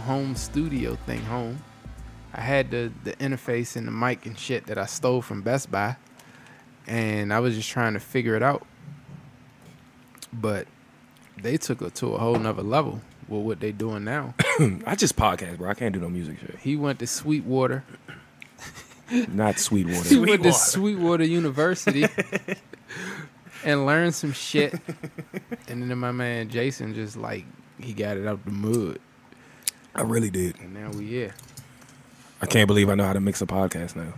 brought the whole home studio thing home. I had the the interface and the mic and shit that I stole from Best Buy, and I was just trying to figure it out. But they took it to a whole nother level with what they're doing now. I just podcast, bro. I can't do no music shit. He went to Sweetwater. Not Sweetwater. He went to Sweetwater. Sweetwater University and learned some shit. And then my man Jason just like he got it out the mud, I really did. and now we here. I can't believe I know how to mix a podcast now.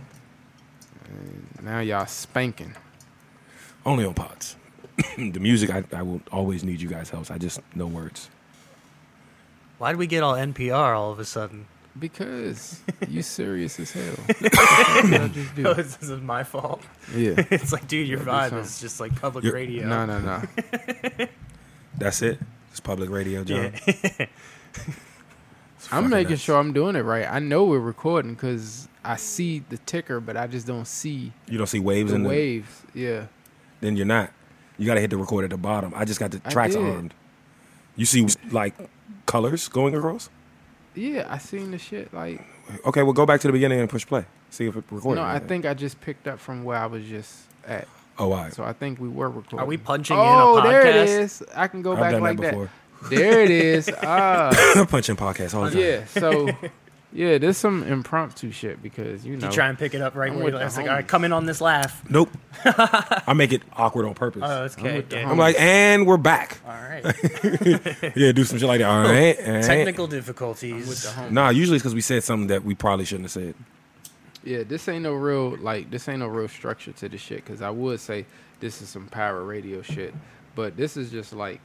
Now y'all spanking. Only on pods. the music, I, I will always need you guys' help. I just know words. Why did we get all NPR all of a sudden? Because you serious as hell. Y'all just do. Oh, this is my fault. Yeah. It's like, dude, your Gotta do vibe is just like public You're- radio. No, no, no. That's it. It's public radio, John. Yeah. It's I'm making nuts. sure I'm doing it right. I know we're recording because I see the ticker, but I just don't see You don't see waves the in the waves. Yeah. Then you're not. You got to hit the record at the bottom. I just got the tracks armed. You see like colors going across? Yeah, I seen the shit. Like, Okay, well go back to the beginning and push play. See if it recorded. no, I think I just picked up from where I was just at. Oh, all right. So I think we were recording. Are we punching oh, in a podcast? there it is. I can go I've back done like that that. Before. There it is. Ah, Punching podcast all the time. yeah. So, yeah, there's some impromptu shit because you know. You try and pick it up right I'm where you the like, all right, come in on this laugh. Nope. I make it awkward on purpose. Oh, it's I'm okay. Yeah. I'm like, and we're back. all right. Yeah, do some shit like that. All right. and- Technical I'm with the difficulties. homies. Nah, usually it's because we said something that we probably shouldn't have said. Yeah, this ain't no real like this ain't no real structure to the shit because I would say this is some power radio shit, but this is just like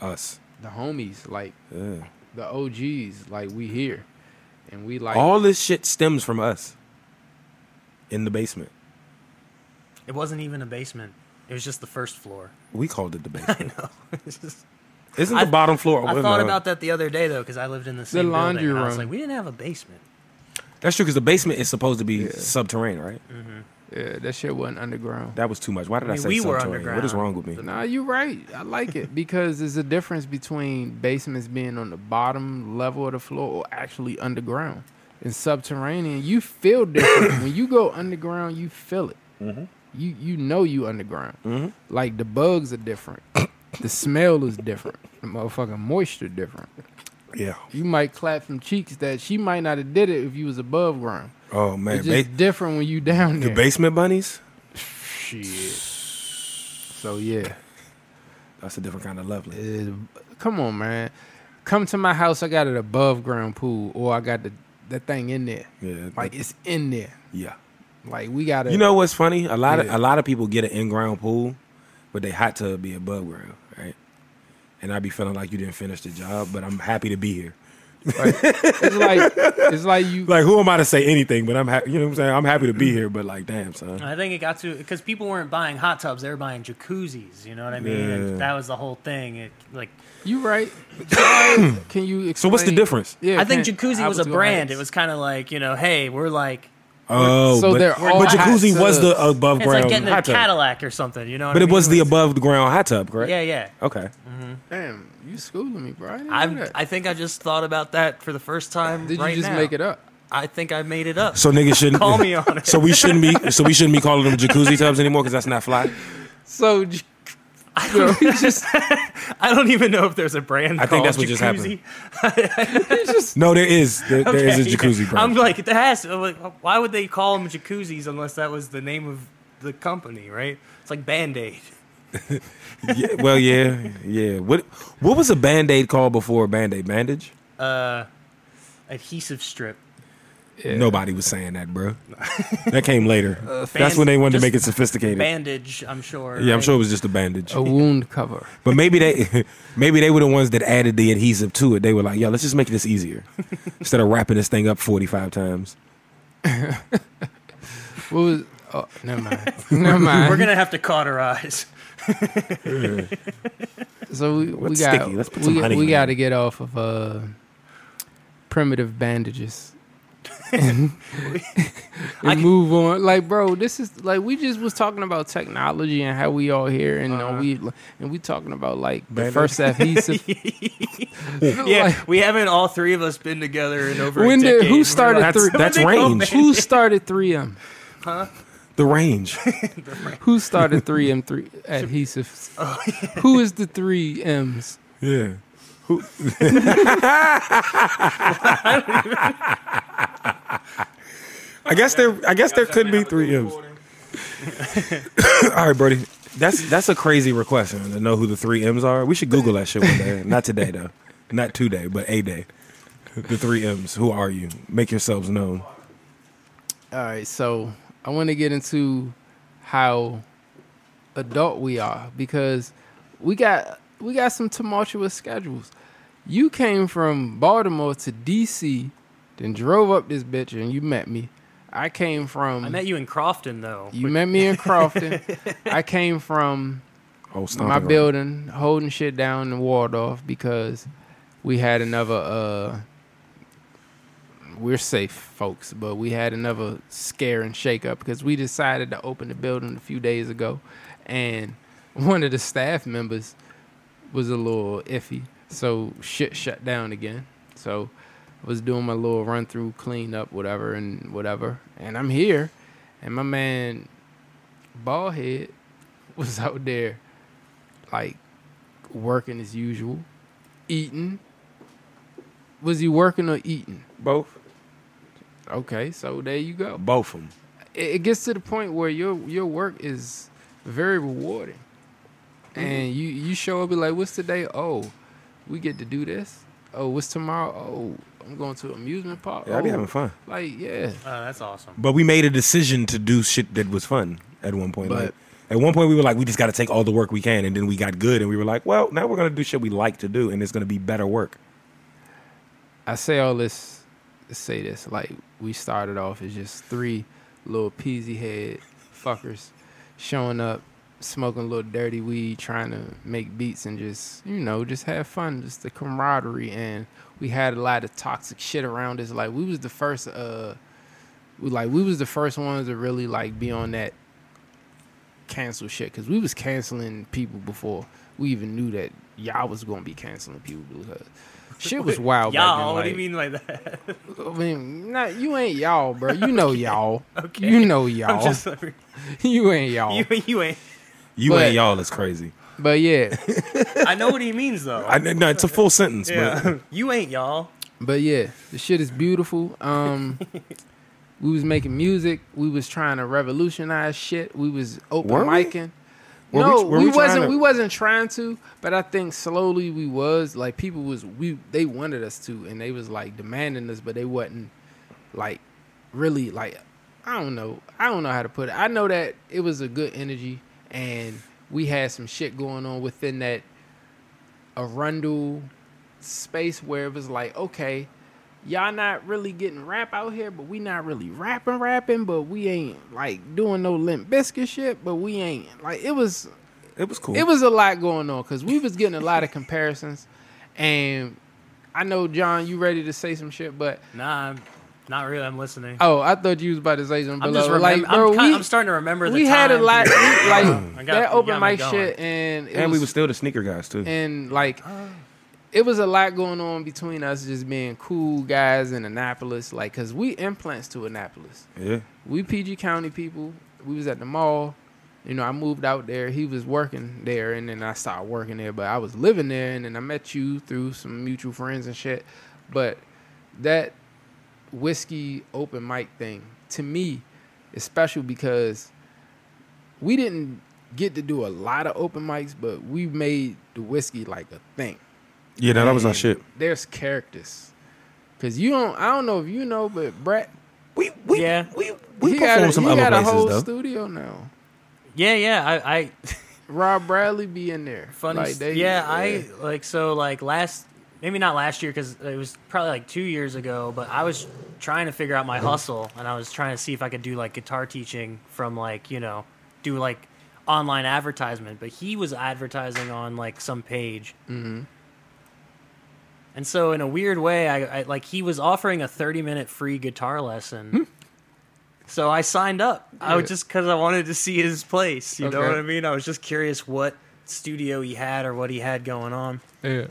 Us. The homies, like Yeah. the OGs, like we here, and we like All this shit stems from us in the basement. It wasn't even a basement. It was just the first floor. We called it the basement. It's just- Isn't I- the bottom floor? I thought about that the other day though, because I lived in the same laundry building. and I was like, we didn't have a basement. That's true because the basement is supposed to be Yeah. subterranean, right? Mm-hmm. Yeah, that shit wasn't underground. That was too much. Why did I, I mean, say we were subterranean? What is wrong with me? Nah, you're right. I like it because there's a difference between basements being on the bottom level of the floor or actually underground. In subterranean, you feel different when you go underground. You feel it. Mm-hmm. You you know you underground. Mhm. Like the bugs are different. the smell is different. The motherfucking moisture different. Yeah. You might clap some cheeks that she might not have did it if you was above ground. Oh man, it's just ba- different when you down there. the basement bunnies. Shit. So yeah. That's a different kind of lovely. Uh, come on, man. Come to my house. I got an above ground pool, or I got the that thing in there. Yeah. Like it's in there. yeah. Like we got to. You know what's funny? A lot Yeah. of a lot of people get an in ground pool, but they hot tub be above ground, right? And I be feeling like you didn't finish the job, but I'm happy to be here. It's like it's like you. Like who am I to say anything? But I'm happy. You know what I'm saying? I'm happy to be here, but like, damn, son. I think it got to because people weren't buying hot tubs; they were buying jacuzzis. You know what I mean? Yeah. And that was the whole thing. It, like, You right. So, can you? Explain? So what's the difference? Yeah, I think jacuzzi I was a brand. ask. It was kind of like you know, hey, we're like Oh, so but, they're all but jacuzzi hot was the tubs. above it's ground like getting a hot tub. Cadillac or something. You know? What But I it mean? was the above ground hot tub, correct? Yeah, yeah. Okay. Mm-hmm. Damn, you schooling me, bro. I didn't know I'm, that. I think I just thought about that for the first time. Did you right just now. make it up? I think I made it up. So niggas shouldn't Call me on it. So we shouldn't be. So we shouldn't be calling them jacuzzi tubs anymore because that's not fly. So, j- yo, you just I don't even know if there's a brand. I think that's called what just jacuzzi. you just No, there is. There, there is a jacuzzi brand. I'm like, there has. to- like, Why would they call them jacuzzis unless that was the name of the company, right? It's like Band Aid. yeah, well, yeah, yeah. What what was a band aid called before band aid? Bandage? Uh, adhesive strip. Yeah. Nobody was saying that, bro. that came later. That's band- when they wanted to make it sophisticated. Bandage, I'm sure. yeah, I'm sure it was just a bandage. a wound cover. But maybe they maybe they were the ones that added the adhesive to it. They were like, "Yo, let's just make this easier instead of wrapping this thing up 45 times." What was? Oh, never mind. never mind. We're gonna have to cauterize. So we, we got? Let's put we, some honey we got to get off of uh, primitive bandages. and I can- move on. Like, bro, this is like we just was talking about technology and how we all here, and uh, Uh-huh. we and we talking about like the Band-Aid? first adhesive. Yeah, Like, we haven't all three of us been together in over When a did- decade. who started like, That's- three- that's "What range." Who started 3M? Huh. The range. Who started 3M three adhesives? Who is the three M's? yeah. Who? I guess there. I guess there could be three M's. All right, Brody. That's that's a crazy request man, to know who the three M's are. We should Google that shit one day. Not today though. Not today, but a day. The three M's. Who are you? Make yourselves known. All right, so I want to get into how adult we are because we got we got some tumultuous schedules. You came from Baltimore to DC, then drove up this bitch and you met me. I came from I met you in Crofton though. you met me in Crofton. I came from Oh, my around. building holding shit down in Waldorf because we had another uh we're safe folks but we had another scare and shake up because we decided to open the building a few days ago and one of the staff members was a little iffy so shit shut down again so I was doing my little run through clean up whatever and whatever and i'm here and my man ballhead was out there like working as usual, eating. Was he working or eating? Both. Okay, so there you go. Both of them. It, it gets to the point where your your work is very rewarding, mm-hmm. and you you show up and like, what's today? Oh, we get to do this. Oh, what's tomorrow? Oh, I'm going to amusement park. Yeah, I be oh, having fun. Like, yeah, Oh, that's awesome. But we made a decision to do shit that was fun at one point. But- like at one point we were like, we just got to take all the work we can, and then we got good, and we were like, well, now we're gonna do shit we like to do, and it's gonna be better work. I say all this say this. Like we started off as just three little peasy head fuckers showing up, smoking a little dirty weed, trying to make beats and just you know just have fun, just the camaraderie. And we had a lot of toxic shit around us. Like we was the first, uh, we like we was the first ones to really like be on that cancel shit because we was canceling people before we even knew that y'all was gonna be canceling people because shit was wild. back then, Y'all, what do you mean like that? I mean, not you ain't y'all, bro. You know y'all. Okay. You know y'all. just you ain't y'all. you, you ain't. You But- ain't y'all. It's crazy. But yeah, I know what he means though. I, no, it's a full sentence. yeah, you ain't y'all. but yeah, the shit is beautiful. Um, we was making music. We was trying to revolutionize shit. We was open Were micing. We- no, were we, we wasn't. to- We wasn't trying to, but I think slowly we was. Like people was we they wanted us to, and they was like demanding us, but they wasn't like really like I don't know. I don't know how to put it. I know that it was a good energy, and we had some shit going on within that Arundel space where it was like, okay, y'all not really getting rap out here, but we not really rapping, rapping, but we ain't like doing no Limp Bizkit shit, but we ain't like it was. It was cool. It was a lot going on because we was getting a lot of comparisons, and I know John, you ready to say some shit, but Nah, I'm not really. I'm listening. oh, I thought you was about to say something. I'm but, just remember, like, bro, I'm, kind, we, I'm starting to remember the we had a lot, we, like got- that you open got me mic going. shit, and it and was, we were still the sneaker guys too. and like it was a lot going on between us just being cool guys in Annapolis, like because we implants to Annapolis. yeah. we PG County people. We was at the mall. You know, I moved out there. He was working there, and then I started working there. But I was living there, and then I met you through some mutual friends and shit. But that whiskey open mic thing to me is special because we didn't get to do a lot of open mics, but we made the whiskey like a thing. Yeah, no, that was our shit. There's characters, cause you don't. I don't know if you know, but Brett We we Yeah. we we he got performed a, some he other got a whole though. studio now. Yeah, yeah. I, I Rob Bradley be in there. funny. Like, s- they- yeah, I like so like last maybe not last year because it was probably like two years ago. But I was trying to figure out my hustle, and I was trying to see if I could do like guitar teaching from like you know do like online advertisement. But he was advertising on like some page. Mhm. And so, in a weird way, I, I like he was offering a 30 minute free guitar lesson. So I signed up. I was just because I wanted to see his place. You know what I mean? I was just curious what studio he had or what he had going on. Yeah.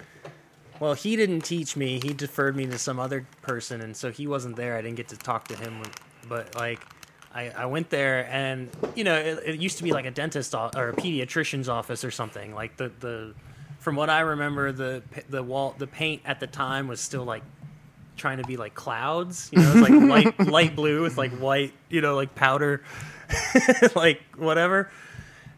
Well, he didn't teach me. He deferred me to some other person, and so he wasn't there. I didn't get to talk to him. But like, I, I went there, and you know, it, it used to be like a dentist or a pediatrician's office or something. Like the the, from what I remember, the the wall the paint at the time was still like trying to be like clouds. You know, it's like light light blue with like white, you know, like powder, like whatever.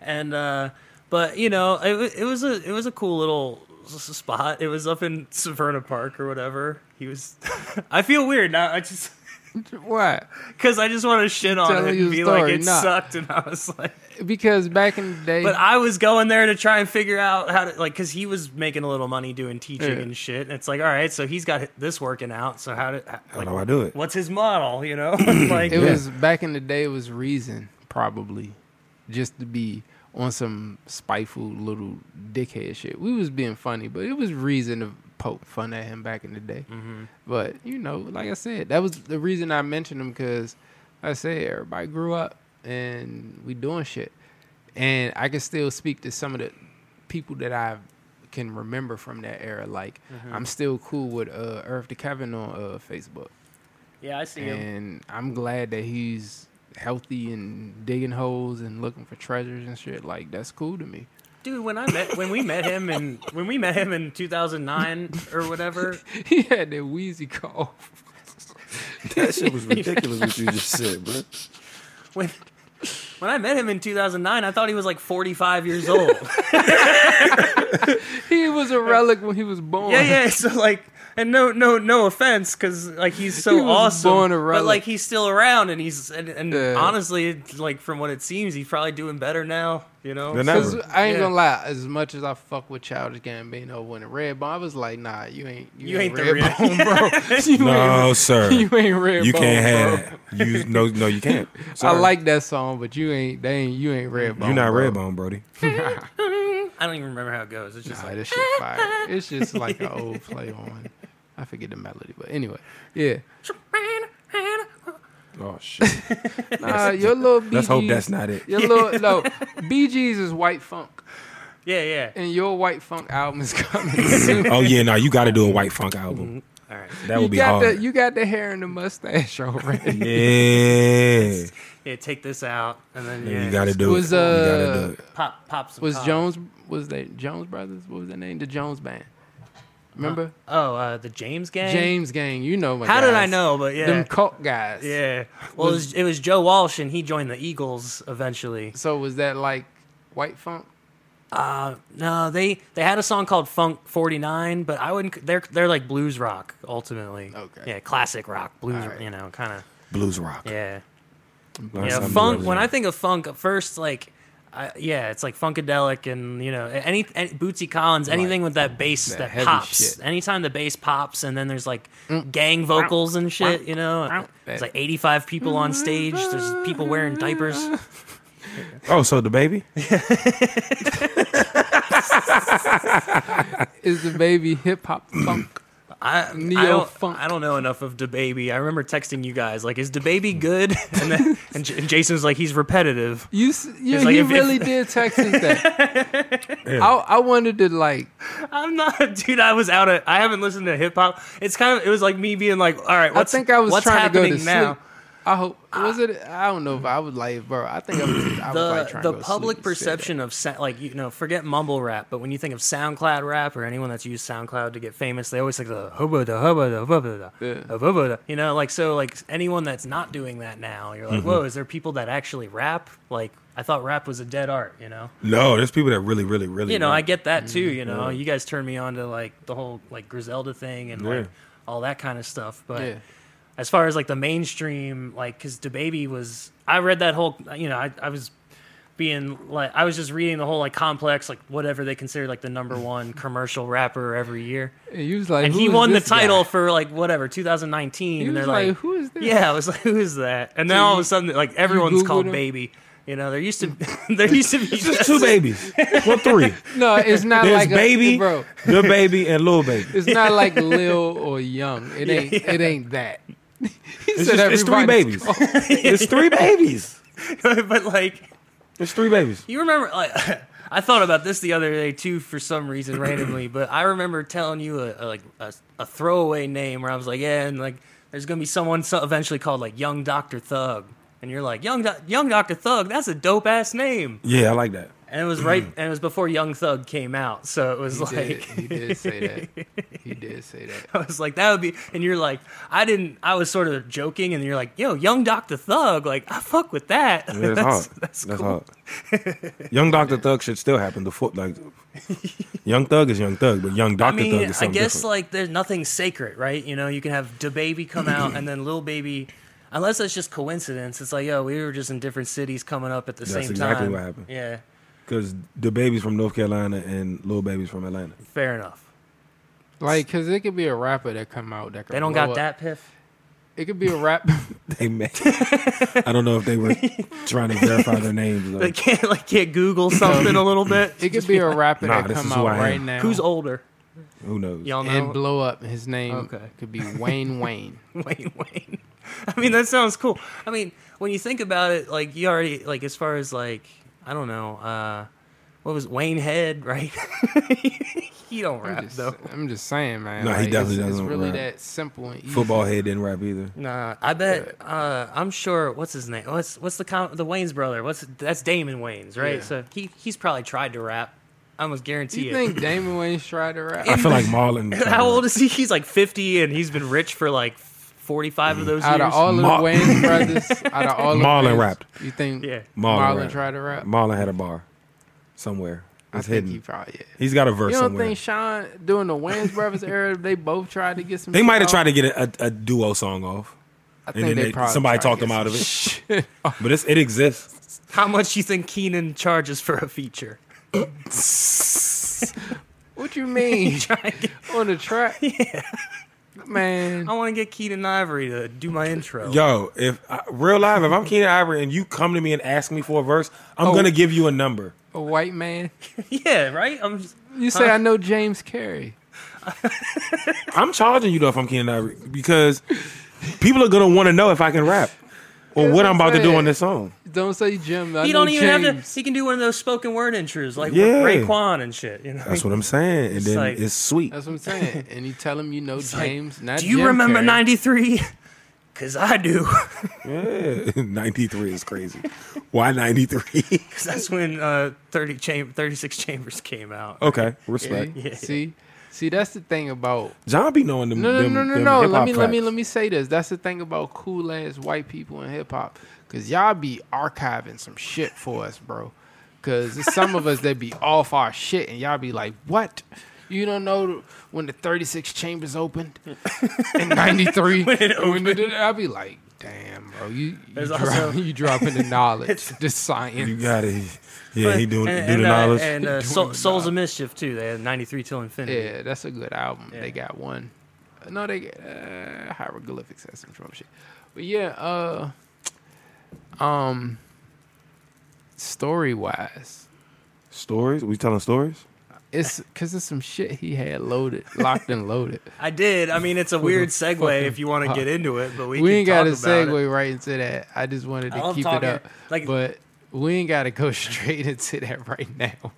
And uh, but you know, it, it was a it was a cool little spot. It was up in Severna Park or whatever. He was. I feel weird now. I just Why? because I just want to shit on Telling it you and a be like it nah. sucked, and I was like. Because back in the day, But I was going there to try and figure out how to like because he was making a little money doing teaching Yeah. and shit. And it's like, all right, so he's got this working out. So how did How like, do I do it? what's his model? You know, like it Yeah. was back in the day. It was reason probably just to be on some spiteful little dickhead shit. We was being funny, but it was reason to poke fun at him back in the day. Mm-hmm. But you know, like I said, that was the reason I mentioned him because I said everybody grew up and we doing shit, and I can still speak to some of the people that I can remember from that era. Like Mm-hmm. I'm still cool with uh, Earth to Kevin on uh, Facebook, yeah, I see him. and I'm glad that he's healthy and digging holes and looking for treasures and shit. Like that's cool to me. Dude, when I met when we met him and when we met him in 2009 or whatever, he had that wheezy cough. That shit was ridiculous what you just said, bro. when when I met him in 2009, I thought he was like 45 years old. He was a relic when he was born. Yeah, yeah. So like, and no, no, no offense, because like he's so He was awesome, born a but like he's still around, and he's and, and Yeah. honestly, like from what it seems, he's probably doing better now. You know, So- Cause I ain't Yeah. gonna lie, as much as I fuck with Childish Gambino when Redbone, I was like, nah, you ain't, you, You ain't, ain't the Red real- Bone, bro. you No, ain't, sir. you ain't Red You Bone, can't bro. have it. You no, no, you can't. I like that song, but you ain't, they ain't, you ain't Redbone. You're not bro. Redbone, Brody. I don't even remember how it goes. It's just Nah, like this shit fire. It's just like an old play on. I forget the melody, but anyway, yeah. Oh shit. Nah, your little Bee Gees. Let's hope that's not it. Your little no, Bee Gees is white funk, yeah, yeah. and your white funk album is coming. Oh yeah, no, you got to do a white funk album. All right, That you would be got hard. the you got the hair and the mustache already. yeah, yeah. Take this out, and then Yeah, yeah, you got to do Was, it. you got uh, to do it. pop, pop some. was cog. Jones was they Jones Brothers? What was their name? The Jones Band. Remember Oh, uh, the James Gang. James Gang? You know my How did I know? But yeah, Them cult guys. yeah. Well, it, was, it was Joe Walsh, and he joined the Eagles eventually. So was that like white funk? Uh, no, they they had a song called Funk 49, but I wouldn't. They're they're like blues rock ultimately. Okay. Yeah, classic rock, blues. Alright. You know, kind of. Blues rock. Yeah. Learn Yeah, something funk. When I think of funk, first like, I, yeah, it's like funkadelic and you know any, any Bootsy Collins, anything with that bass that that, pops. shit. Anytime the bass pops and then there's like mm. gang vocals and shit, you know, there's like 85 people on stage. There's people wearing diapers. Oh, so the baby? Is the baby hip hop funk? I, Neo I don't, funk. I don't know enough of DaBaby. I remember texting you guys like, "Is DaBaby good?" And then and, J- and Jason was like, "He's repetitive." You, you like he if- if- really did text us that. I, I wanted to like I'm not, dude. I was out of. I haven't listened to hip hop. It's kind of. It was like me being like, "All right, what's, I think I was what's trying to go happening to now?" sleep. I hope was it. I don't know if I was like, bro. I think I was. I was the like trying the to public sleep and said that. perception of sa- like you know forget mumble rap but when you think of SoundCloud rap or anyone that's used SoundCloud to get famous they always think the hubba da hubba da hubba da Yeah. hubba da you know like so like anyone that's not doing that now you're like mm-hmm. whoa is there people that actually rap like I thought rap was a dead art you know No, there's people that really, really, really. you know I get that too you mm-hmm. know you guys turned me on to like the whole like Griselda thing and like all that kind of stuff but Yeah. As far as like the mainstream, like because DaBaby was, I read that whole, you know, I, I was being like, I was just reading the whole like complex, like whatever they consider like the number one commercial rapper every year, And he was like, and he won the this guy?" title for like whatever 2019, He and they're like, like, "Who is this?" yeah, I was like, who is that? And then So all of a sudden, like everyone's called him? Baby. You know, there used to there used to be It's just two babies. Well, three. No, it's not There's like baby, a, bro. the baby, and little baby. It's not like Lil or Young. It ain't. It ain't that. He It's, said just, it's three babies. it's three babies. but like It's three babies. you remember like I thought about this the other day too for some reason randomly, but I remember telling you a, a like a, a throwaway name where I was like, yeah, and like there's gonna be someone so eventually called like Young Doctor Thug, and you're like Young Do- Young Doctor Thug, that's a dope ass name, Yeah, I like that. And it was right, and it was before Young Thug came out, so it was He did, like. he did say that. He did say that. I was like, that would be, and you're like, I didn't, I was sort of joking, and you're like, yo, young Doctor Thug, like, I fuck with that. Yeah, it's that's, hard. That's, That's cool. hard. Young Doctor Thug should still happen. The foot like Young Thug is Young Thug, but Young I Doctor mean, Thug is something I something guess different. like there's nothing sacred, right? You know, you can have the baby come out and then little baby, unless it's just coincidence. It's like, yo, we were just in different cities coming up at the That's same exactly time. That's exactly what happened. Yeah, Because the baby's from North Carolina and little baby's from Atlanta. fair enough. Like, cause it could be a rapper that come out that could They don't blow got up. that piff. It could be a rap. They met. I don't know if they were trying to verify their names. Though. They can't like can't Google something a little bit. It could be a rapper Nah, that this come is out I am. right now. Who's older? Who knows? Y'all know. and blow up? His name Okay. could be Wayne Wayne. Wayne Wayne. I mean, that sounds cool. I mean, when you think about it, like you already like as far as like I don't know, uh what was Wayne Head, right? he don't I'm rap just, though. I'm just saying, man. No, he definitely it's, doesn't It's really rap. that simple and easy. Football head didn't rap either. Nah, I bet. Uh, I'm sure. What's his name? What's what's the com- the Wayans brother? What's that's Damon Wayans, right? Yeah. So he he's probably tried to rap. I almost guarantee You it. think Damon Wayans tried to rap? I feel like Marlon. How old is he? He's like 50, and he's been rich for like 45 of those Out years. of all of Mar- the Wayne brothers, out of all of Marlon Wayans, rapped. You think Yeah. Marlon, Marlon, rapped. tried to rap? Marlon had a bar somewhere. I It's think hidden. he probably. Yeah. He's got a verse You don't somewhere. think Sean during the Wayans brothers era they both tried to get some? they shit might have off? tried to get a, a, a duo song off, I and think then they they- probably somebody tried talked to them get out of some it. shit off. but it's, it exists. How much do you think Keenen charges for a feature? What do you mean Trying to get- on the track? Yeah, man. I want to get Keenen Ivory to do my intro. Yo, if I, real live, if I'm Keenen Ivory and you come to me and ask me for a verse, I'm Oh. gonna give you a number. A white man. Yeah, right. I'm just, You say I know James Carrey. I'm charging you though if I'm Keenen Ivory because people are gonna want to know if I can rap or That's what what I'm I'm about to do on this song. Don't say Jim. I he know don't even have to. He can do one of those spoken word intros like Yeah. Raekwon and shit. You know. That's what I'm saying, and It's then like- it's sweet. That's what I'm saying. And you tell him you know like, James. not do you Jim remember '93? Cause I do. Yeah, 93 is crazy. Why '93? Because that's when uh, 30 cham- 36 Chambers came out. okay, See? respect. Yeah. See, see, that's the thing about John be knowing them. no, no, them, no, no, no. Let me, let me, let me say this. That's the thing about cool ass white people in hip hop, cause y'all be archiving some shit for us, bro. Cause there's some of us that be off our shit, and y'all be like, "What? You don't know when the 36 chambers opened in '93? when. I'll be like, "Damn, bro, you you, There's drop, also- you dropping the knowledge, the science." You got it. Yeah, he doing and, do and, the uh, knowledge. and uh, Soul, the Souls of knowledge. Mischief too. They had 93 till infinity. Yeah, that's a good album. Yeah. They got one. No, they uh, hieroglyphics has some drum shit. But yeah, uh, um, story wise, stories? We telling stories? it's because it's some shit he had loaded, locked and loaded. I did. I mean, it's a weird segue fucking if you want to get into it, but we, We, can ain't got to talk about segue it. right into that. I just wanted to keep talking- it up, like- but we ain't got to go straight into that right now.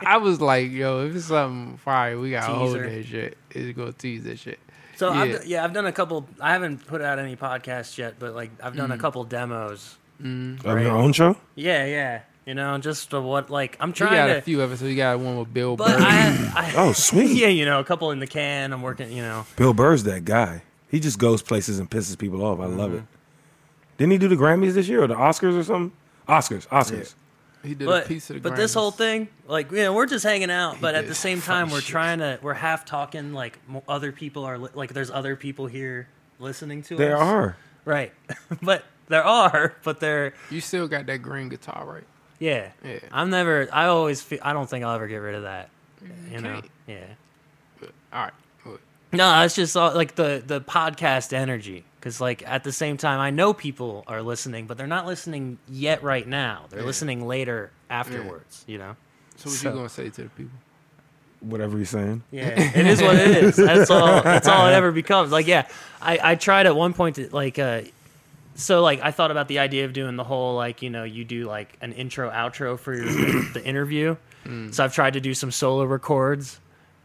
I was like, yo, if it's something fire, we got to hold Teaser. that shit. It's going to tease that shit. So I've, Yeah. I've done a couple. I haven't put out any podcasts yet, but like I've done a couple demos. Mm. Of Right. your own show? Yeah, yeah. You know, just what like I'm We trying got to. a few episodes. We got one with Bill but Burr. I, I, Oh, sweet. yeah, you know, a couple in the can. I'm working. You know, Bill Burr's that guy. He just goes places and pisses people off. I love Mm-hmm. it. Didn't he do the Grammys this year or the Oscars or something? Oscars, Oscars. He did but a piece of the but this whole thing, like you know, we're just hanging out, but at the same some time, we're shit. trying to. We're half talking. Like other people are li- like, there's other people here listening to There us. are. right, but there are, but they're You still got that green guitar, right? yeah. Yeah. I'm never. I always. Feel, I don't think I'll ever get rid of that. You know. can't. Yeah. All right. Well, No, it's just all, like the the podcast energy. Because like at the same time, I know people are listening, but they're not listening yet right now. They're Yeah. listening later afterwards. You know. So what So- you gonna say to the people? Whatever you're saying. Yeah, it is what it is. That's all. That's all it ever becomes. Like, yeah, I, I tried at one point to like, uh, so like I thought about the idea of doing the whole like you know you do like an intro outro for your, the interview. So I've tried to do some solo records.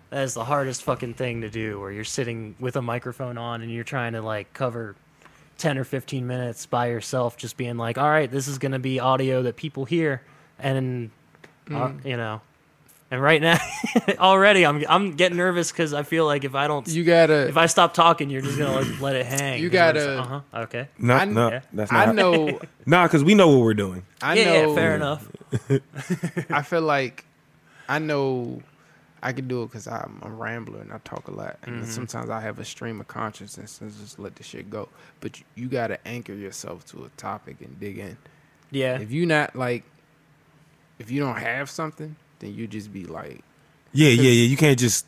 That is the hardest fucking thing to do, where you're sitting with a microphone on and you're trying to like cover. 10 or 15 minutes by yourself just being like all right this is going to be audio that people hear and uh, you know and right now already i'm i'm getting nervous cuz i feel like if i don't You gotta. if i stop talking you're just going to let, let it hang You gotta- uh-huh okay No, I- no, yeah. that's not. I know. Nah, because we know what we're doing. I yeah, know. yeah fair enough I feel like I know I can do it because I'm a rambler and I talk a lot. And Mm-hmm. sometimes I have a stream of consciousness and just let the shit go. But you, you got to anchor yourself to a topic and dig in. yeah If you not like, if you don't have something, then you just be like, Yeah, yeah, yeah. You can't just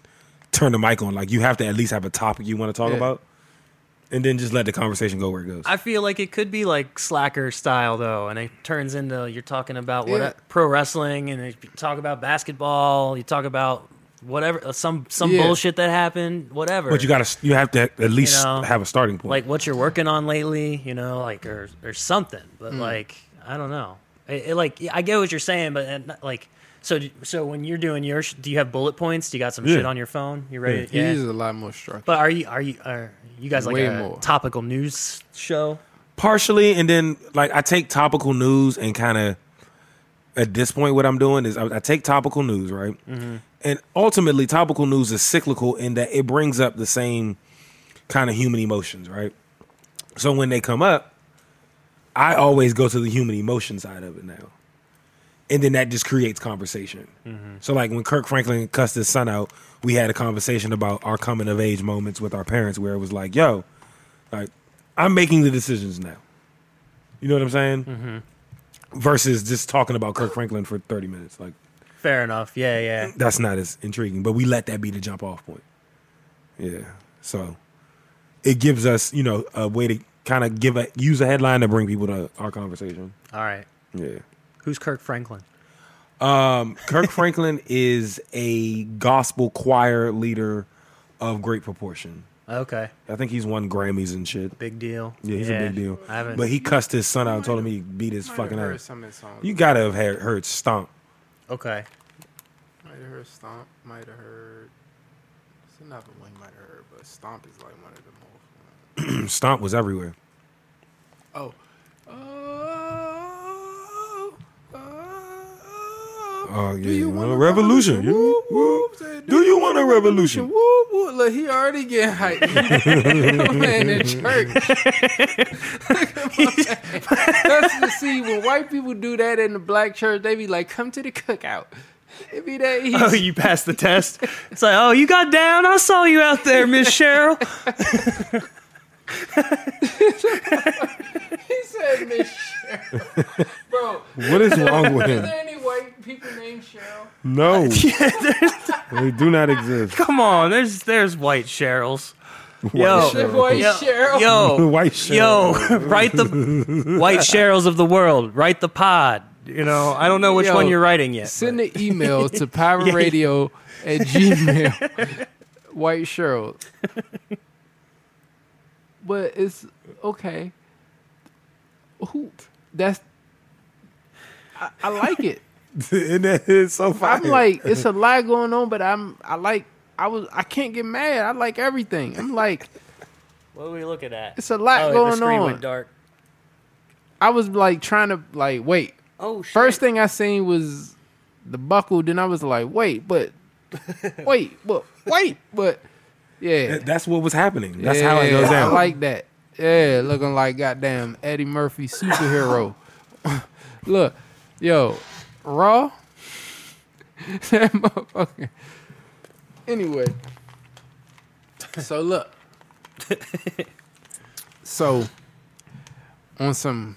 turn the mic on. Like you have to at least have a topic you want to talk Yeah. about, and then just let the conversation go where it goes. I feel like it could be like slacker style though, and it turns into you're talking about what Yeah. pro wrestling, and you talk about basketball, you talk about whatever uh, some some Yeah. bullshit that happened, whatever. but you gotta, you have to at least know, have a starting point. like what you're working on lately, you know, like or or something. But Mm. like I don't know, it, it, like I get what you're saying, but like so so when you're doing your, sh- do you have bullet points? Do you got some Yeah. shit on your phone? You ready? he Yeah. uses a lot more structure. But are you are you are you guys like Way a more. topical news show? partially, and then like I take topical news and kind of at this point, what I'm doing is I, I take topical news, right, and ultimately, topical news is cyclical in that it brings up the same kind of human emotions, right. So when they come up, I always go to the human emotion side of it now. And then that just creates conversation. Mm-hmm. So like when Kirk Franklin cussed his son out, we had a conversation about our coming of age moments with our parents where it was like, yo, like I'm making the decisions now. You know what I'm saying? Mm-hmm. Versus just talking about Kirk Franklin for 30 minutes. Like Fair enough. Yeah, yeah. that's not as intriguing, but we let that be the jump off point. Yeah. So it gives us, you know, a way to kind of give a use a headline to bring people to our conversation. All right. Yeah. Who's Kirk Franklin? Um, Kirk Franklin is a gospel choir leader of great proportion. Okay. I think he's won Grammys and shit. Big deal. Yeah, he's a big deal. I haven't. But he cussed his son out and told him he beat his fucking ass. some of his songs. You gotta have heard, heard Stomp. Okay. might have heard Stomp. Might have heard. It's another one you might have heard, but Stomp is like one of the most. Stomp was everywhere. Oh. Oh, oh, Oh, yeah, Do you want want a revolution? Whoop, whoop. Say, Do you want a revolution? Whoop, whoop. Look, he already getting hyped. man in church. That's the see when white people do that in the black church, they be like, "Come to the cookout." It be that oh, easy. Oh, you passed the test. It's like, oh, you got down. I saw you out there, Miss Cheryl. He said, "Miss Cheryl." Bro, What is wrong with him? is him? there any white people named Cheryl? No, they do not exist. Come on, there's there's white Cheryls. Yo, That boy yo, Cheryl. yo, White Cheryl. yo, write the white Cheryls of the world. Write the pod. You know, I don't know which Yo, one you're writing yet. Send an email to powerradio at gmail. White Cheryl. But it's okay. Who? That's. I, I like it. and that is so fire. I'm like, it's a lot going on, but I'm. I like. I was. I can't get mad. I like everything. I'm like, What are we looking at? it's a lot oh, the going screen on. went dark. I was like trying to like wait. Oh shit! First thing I seen was the buckle. Then I was like, wait, but wait, but wait, but yeah, That- that's what was happening. That's how it Yeah, goes down. I like that. Yeah, looking like goddamn Eddie Murphy superhero. Look, yo, Raw. that motherfucker. Anyway, so look, so on some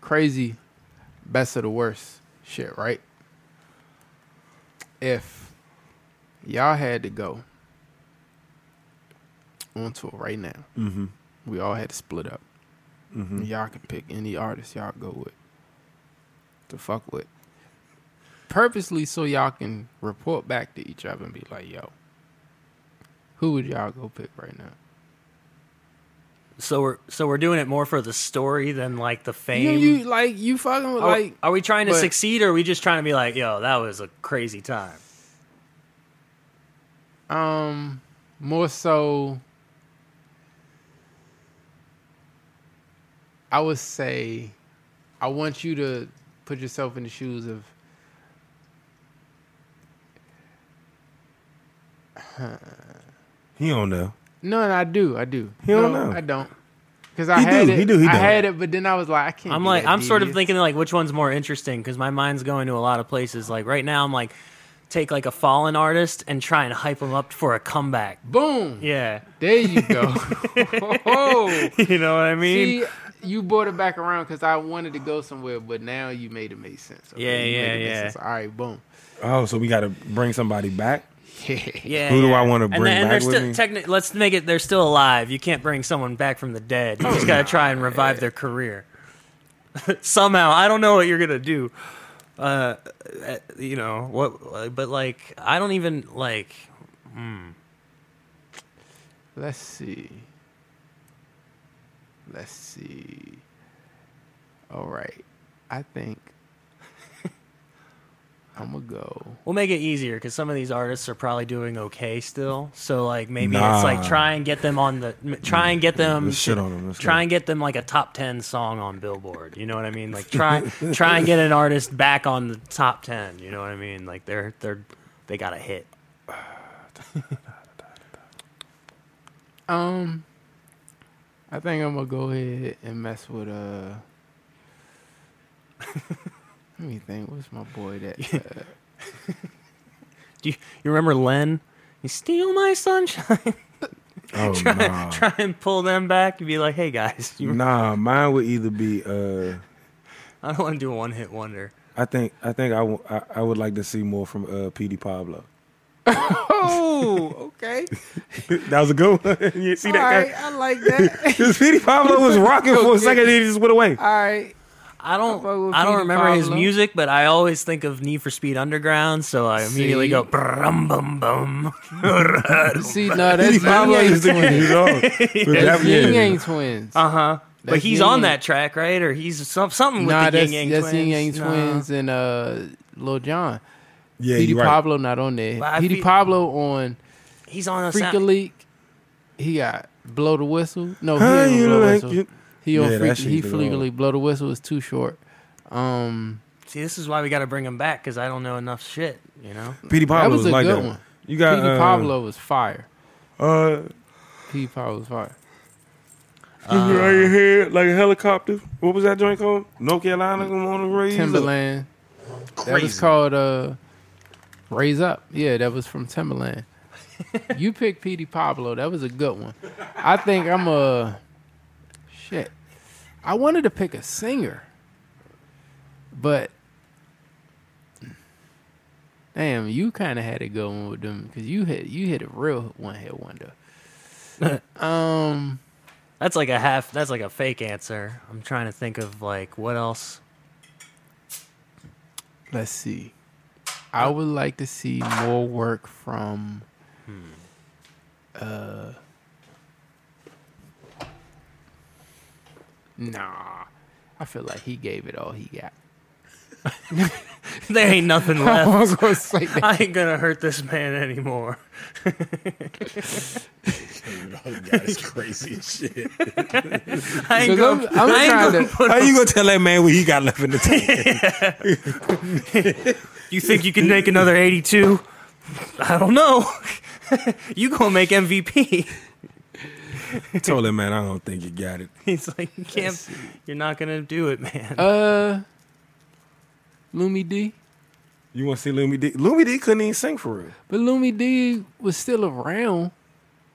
crazy best of the worst shit, right? If y'all had to go on tour right now. Mm-hmm. We all had to split up. Mm-hmm. Y'all can pick any artist y'all go with. To fuck with. Purposely so y'all can report back to each other and be like, yo, who would y'all go pick right now? So we're so we're doing it more for the story than like the You, fame. you like you fucking with are, like are we trying to but- succeed or are we just trying to be like, yo, that was a crazy time? Um, more so, I would say, I want you to put yourself in the shoes of. He don't know. No, and I do, I do. He don't no, know. I don't. Because I He had do, it. he do, he I don't. had it, but then I was like, I can't. I'm like, I'm sort of thinking like, which one's more interesting? Because my mind's going to a lot of places. Like right now, I'm like, take like a fallen artist and try and hype them up for a comeback. Boom. Yeah, There you go. oh. you know what I mean? See, you brought it back around because I wanted to go somewhere, but now you made it make sense. Okay, Yeah, you made yeah, make yeah. sense. All right, boom. Oh, so we got to bring somebody back. Yeah. Who do. I wanna bring then- and back they're with still, me? techni- let's make it. They're still alive. You can't bring someone back from the dead. You just got to try and revive their career somehow. I don't know what you're gonna do. Uh, uh, you know what? But like, I don't even like. Let's see. Let's see. All right. I think I'm going to go. We'll make it easier because some of these artists are probably doing okay still. So like maybe Nah. it's like try and get them on the try and get them Let's shit to- on 'em, let's try go. and get them like a top ten song on Billboard. You know what I mean? Like try try and get an artist back on the top ten. You know what I mean? Like they're they're they got a hit. Um, I think I'm going to go ahead and mess with, uh, let me think. What's my boy that? Uh, Do you, you remember Len? You steal my sunshine. Oh try, nah. try and pull them back and be like, hey guys, you, Nah, mine would either be. uh I don't want to do a one hit wonder. I think I think I, w- I, I would like to see more from uh, Petey Pablo. Oh, okay. that was a good one. you see All that right. guy? I like that. Because Petey Pablo was rocking for a second, then he just went away. All right. I don't. fuck I don't Petey remember his music, but I always think of Need for Speed Underground, so I immediately See? go brum bum bum. See, no, that's Petey Pablo Yin is the twins. he's on. But That's that- Yin yeah. Yang twins. Uh huh. But he's Yin on Yang. that track, right? Or he's some, something with nah, the that's Yin Yang that's twins. Yin Yang Nah. twins and uh, Lil Jon. Yeah, Petey you're right. Pablo not on there. But I Petey feel- Pablo on He's on a Freak a sound. Leak. He got Blow the Whistle. No, he How ain't on you Blow the like Whistle. it? He on Yeah, that Freak. shit He is Freak. Leak. Blow the Whistle is too short. Um, See, this is why we got to bring him back because I don't know enough shit. You know. Petey that Pablo was was a like good that. one. You got Petey uh, Pablo was fire. Uh, Petey Pablo was fire. you Uh, right your head like a helicopter. What was that joint called? North Carolina on the raise. Timbaland. That was called uh, Raise Up. Yeah, that was from Timbaland. you picked Petey Pablo. That was a good one. I think I'm a shit. I wanted to pick a singer, but damn, you kind of had it going with them because you hit you hit a real one hit wonder. um, That's like a half. That's like a fake answer. I'm trying to think of like what else. let's see. I would like to see more work from. Uh, nah, I feel like he gave it all he got. There ain't nothing left. was gonna. I ain't gonna hurt this man anymore. That's crazy shit. I ain't 'Cause gonna, I'm, I'm I ain't gonna to. How you gonna tell that man what he got left in the tank? You think you can make another 82? I don't know. you gonna make MVP? I told him, man, I don't think you got it. He's like, you can't. You're not gonna do it, man. Uh, Lumidee, You want to see Lumidee? Lumi D couldn't even sing for real. but Lumidee was still around.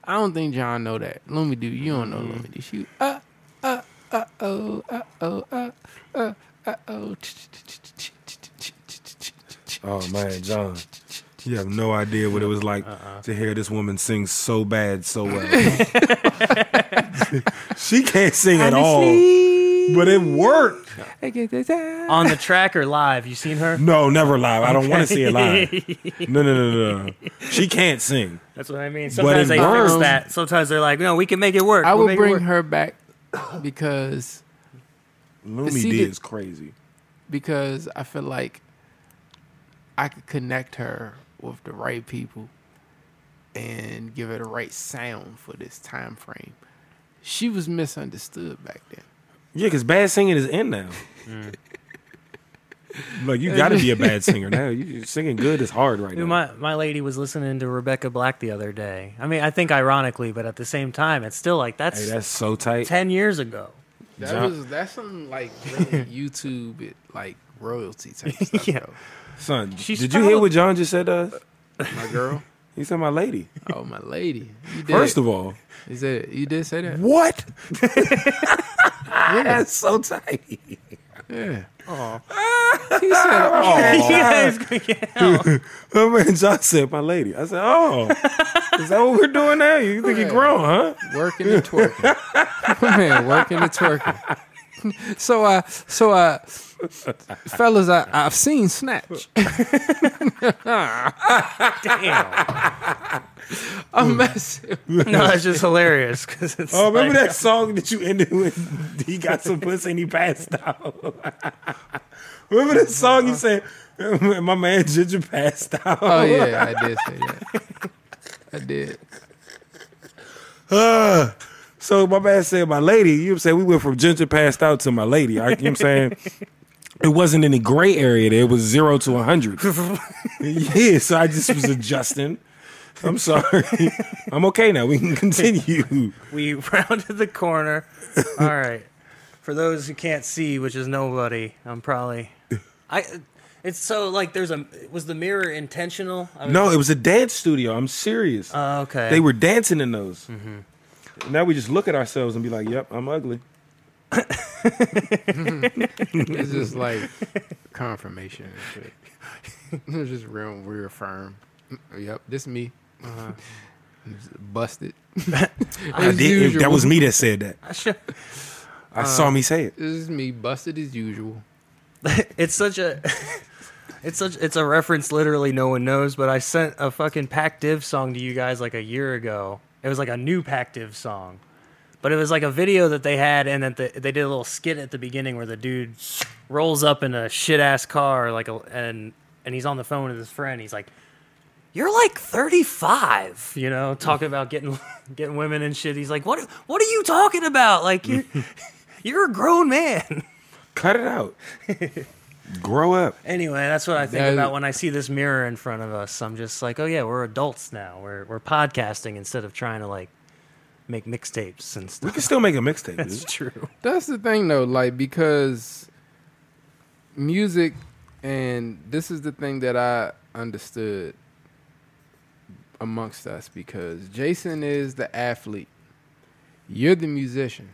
I don't think John know that. Lumidee, you don't know Lumidee. She uh uh uh oh uh oh uh uh uh oh. Oh man, John, You have no idea what it was like uh-uh. to hear this woman sing so bad, so well. she can't sing at all, but it worked. On the track or live? You seen her? No, never live. I don't want to see it live. No, no, no, no. She can't sing. That's what I mean. Sometimes it they fix works. that. Sometimes they're like, no, we can make it work. I We'll will make it bring work." her back because Lumi See, D is crazy. because I feel like I could connect her with the right people and give her the right sound for this time frame. She was misunderstood back then. Yeah, because bad singing is in now. Mm. Like you got to be a bad singer now. You you singing good is hard right Dude, now. my my lady was listening to Rebecca Black the other day. I mean, I think ironically, but at the same time, it's still like that's, hey, that's so tight. ten years ago. That John- was that's some like really YouTube it like royalty type stuff. Yeah. though. Son, She's did you hear what John just said to us? My girl. He said, "My lady." Oh my lady. You did. First of all, he said you did say that. what? That's so tight. Yeah. Oh, He said, "Oh, yeah, it's gonna get out. My man John said, "My lady." I said, "Oh, is that what we're doing now? You think you're grown, huh?" working and twerking. Man, working and twerking. So uh so uh fellas I, I've seen Snatch. Damn. I'm messing. No, it's just hilarious because it's. Oh, remember like- that song that you ended with? He got some pussy and he passed out. remember that song you said? My man Ginger passed out. Oh yeah, I did say that. I did. Uh, so my man said, "My lady." You know what I'm saying? We went from Ginger passed out to my lady. I, you know what I'm saying? It wasn't any gray area there. It was zero to a hundred. yeah, so I just was adjusting. I'm sorry. I'm okay now. We can continue. we rounded the corner. All right. For those who can't see, which is nobody, I'm probably. I. It's so like there's a. Was the mirror intentional? I was- No, it was a dance studio. I'm serious. Oh, okay. They were dancing in those. Mm-hmm. Now we just look at ourselves and be like, "Yep, I'm ugly." It's just like confirmation. It's just real reaffirm. Yep, this me. Uh-huh. Busted. I did. That was me that said that. I should- I saw me say it. This is me, busted as usual. it's such a. It's such. It's a reference. Literally, no one knows. But I sent a fucking Pac Div song to you guys like a year ago. It was like a new Pac Div song, but it was like a video that they had, and that the, they did a little skit at the beginning where the dude rolls up in a shit ass car, like a, and and he's on the phone with his friend. He's like, "You're like 35," you know, talking about getting getting women and shit. He's like, "What? What are you talking about? Like you." You're a grown man. Cut it out. Grow up. Anyway, that's what I think That- about when I see this mirror in front of us. I'm just like, oh yeah, we're adults now. We're we're podcasting instead of trying to like make mixtapes and stuff. We can still make a mixtape. That's dude. true. That's the thing though, like because music and this is the thing that I understood amongst us because Jason is the athlete. You're the musician.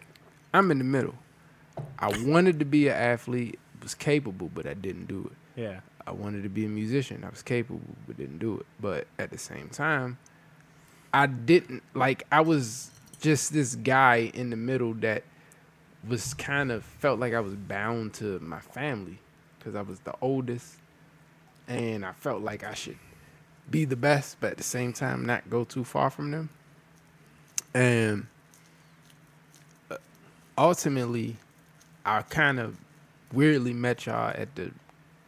I'm in the middle. I wanted to be an athlete, was capable, but I didn't do it. Yeah. I wanted to be a musician. I was capable, but didn't do it. But at the same time, I didn't like. I was just this guy in the middle that was kind of felt like I was bound to my family because I was the oldest, and I felt like I should be the best, but at the same time not go too far from them. And uh, ultimately, I kind of weirdly met y'all at the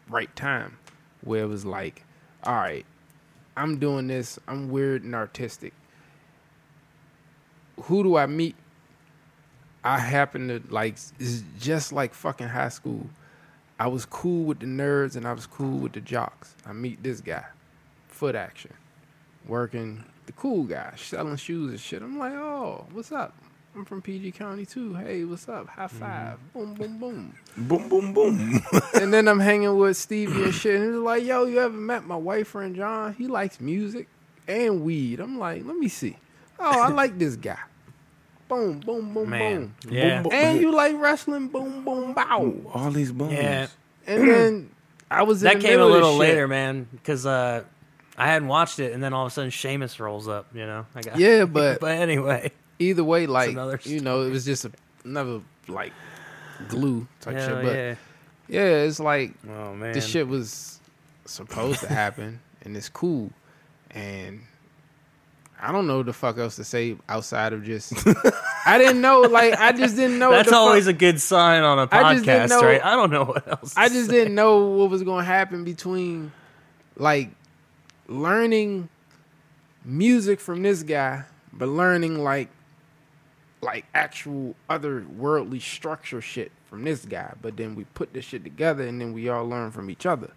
right time where it was like, all right, I'm doing this, I'm weird and artistic. Who do I meet? I happen to like it's just like fucking high school. I was cool with the nerds and I was cool with the jocks. I meet this guy, foot action, working the cool guy, selling shoes and shit. I'm like, oh, what's up? I'm from PG County too. Hey, what's up? High mm-hmm. 5 Boom, boom, boom. Boom, boom, boom. and then I'm hanging with Stevie and shit. And he was like, yo, you ever met my white friend John? He likes music and weed. I'm like, let me see. Oh, I like this guy. Boom, boom, boom, Man. boom. Yeah. boom. And you like wrestling? Boom, boom, bow. All these bums. Yeah. And then I was in That the came a little this shit. later, man, because uh, I hadn't watched it, and then all of a sudden Seamus rolls up. You know, I got Yeah, but but anyway, either way, like you know, it was just a, another like glue type hell shit. But yeah. yeah, it's like Oh man, this shit was supposed to happen, and it's cool, and I don't know the fuck else to say outside of just I didn't know, like I just didn't know. That's always fuck, a good sign on a I just didn't podcast, know- right? I don't know what else. I just say. didn't know what was going to happen between like learning music from this guy, but learning like like actual other worldly structure shit from this guy. But then we put this shit together, and then we all learn from each other.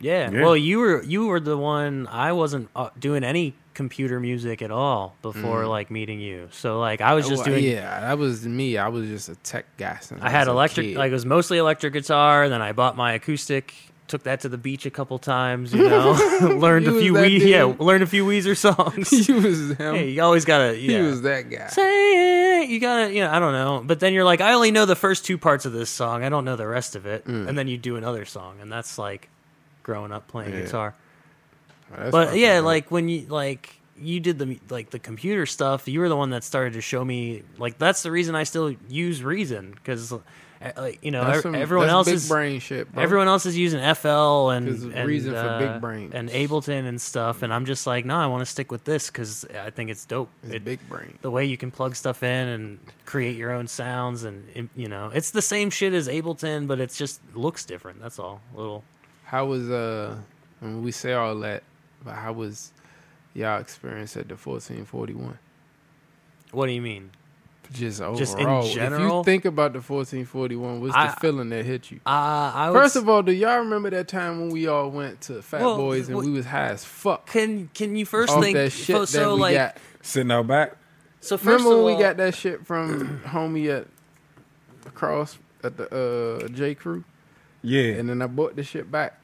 Yeah. Yeah. Well, you were you were the one. I wasn't uh, doing any computer music at all before like meeting you. So like I was just Oh, doing. yeah, that was me. I was just a tech guy. Since I had electric. Like it was mostly electric guitar. And then I bought my acoustic. Took that to the beach a couple times. You know, learned You a few that Wee. dude? Yeah, learned a few Weezer songs. he was him. hey, you always gotta. He was that guy. Say it. You gotta, you know, I don't know. But then you're like, I only know the first two parts of this song. I don't know the rest of it. Mm. And then you do another song, and that's like growing up playing Yeah. guitar. That's but yeah, like when you like you did the like the computer stuff, you were the one that started to show me. Like that's the reason I still use Reason because, like you know, some- everyone else big is brain shit, bro. everyone else is using FL and, and Reason for big uh, brains. and Ableton and stuff, and I'm just like, no, I want to stick with this because I think it's dope. It's It- big brain. the way you can plug stuff in and create your own sounds and you know it's the same shit as ableton but it's just looks different that's all a little How was uh when we say all that, but how was y'all experience at the fourteen forty one? what do you mean Just overall, Just in general. if you think about the fourteen forty one, what's I- the feeling that hit you? uh i First of all, do y'all remember that time when we all went to Fat Well, Boys and what- we was high as fuck can can you first off think that shit so, that so we like got? Sitting out back. so first Remember of when we got that shit from homie at across at the uh J Crew, Yeah. and then I bought the shit back.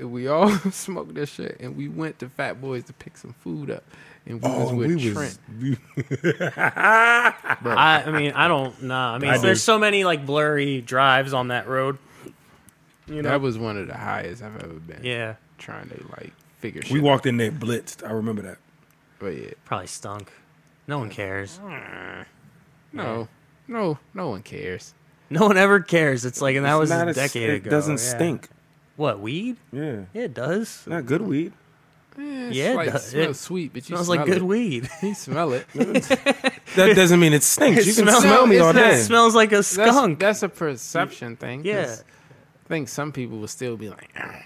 And we all smoked that shit, and we went to Fat Boys to pick some food up, and we oh, was oh, with we Trent. was. I, I mean i don't know i mean I do. there's so many like blurry drives on that road you know that was one of the highest I've ever been. yeah trying to like figure shit. we walked in there blitzed. I remember that. But yeah, probably stunk no one cares no, no, no one cares. no one ever cares it's like and that It's was a a s- decade it ago It doesn't yeah. stink. What weed Yeah. yeah it does not good weed. Eh, it's Yeah, it like, does. smells It sweet, but you smells smell like good it. weed You smell it. That doesn't mean it stinks. It you can smells- smell me it's all not- day. It smells like a That's, skunk. that's a perception thing. 'cause Yeah. I think some people will still be like, "Ah."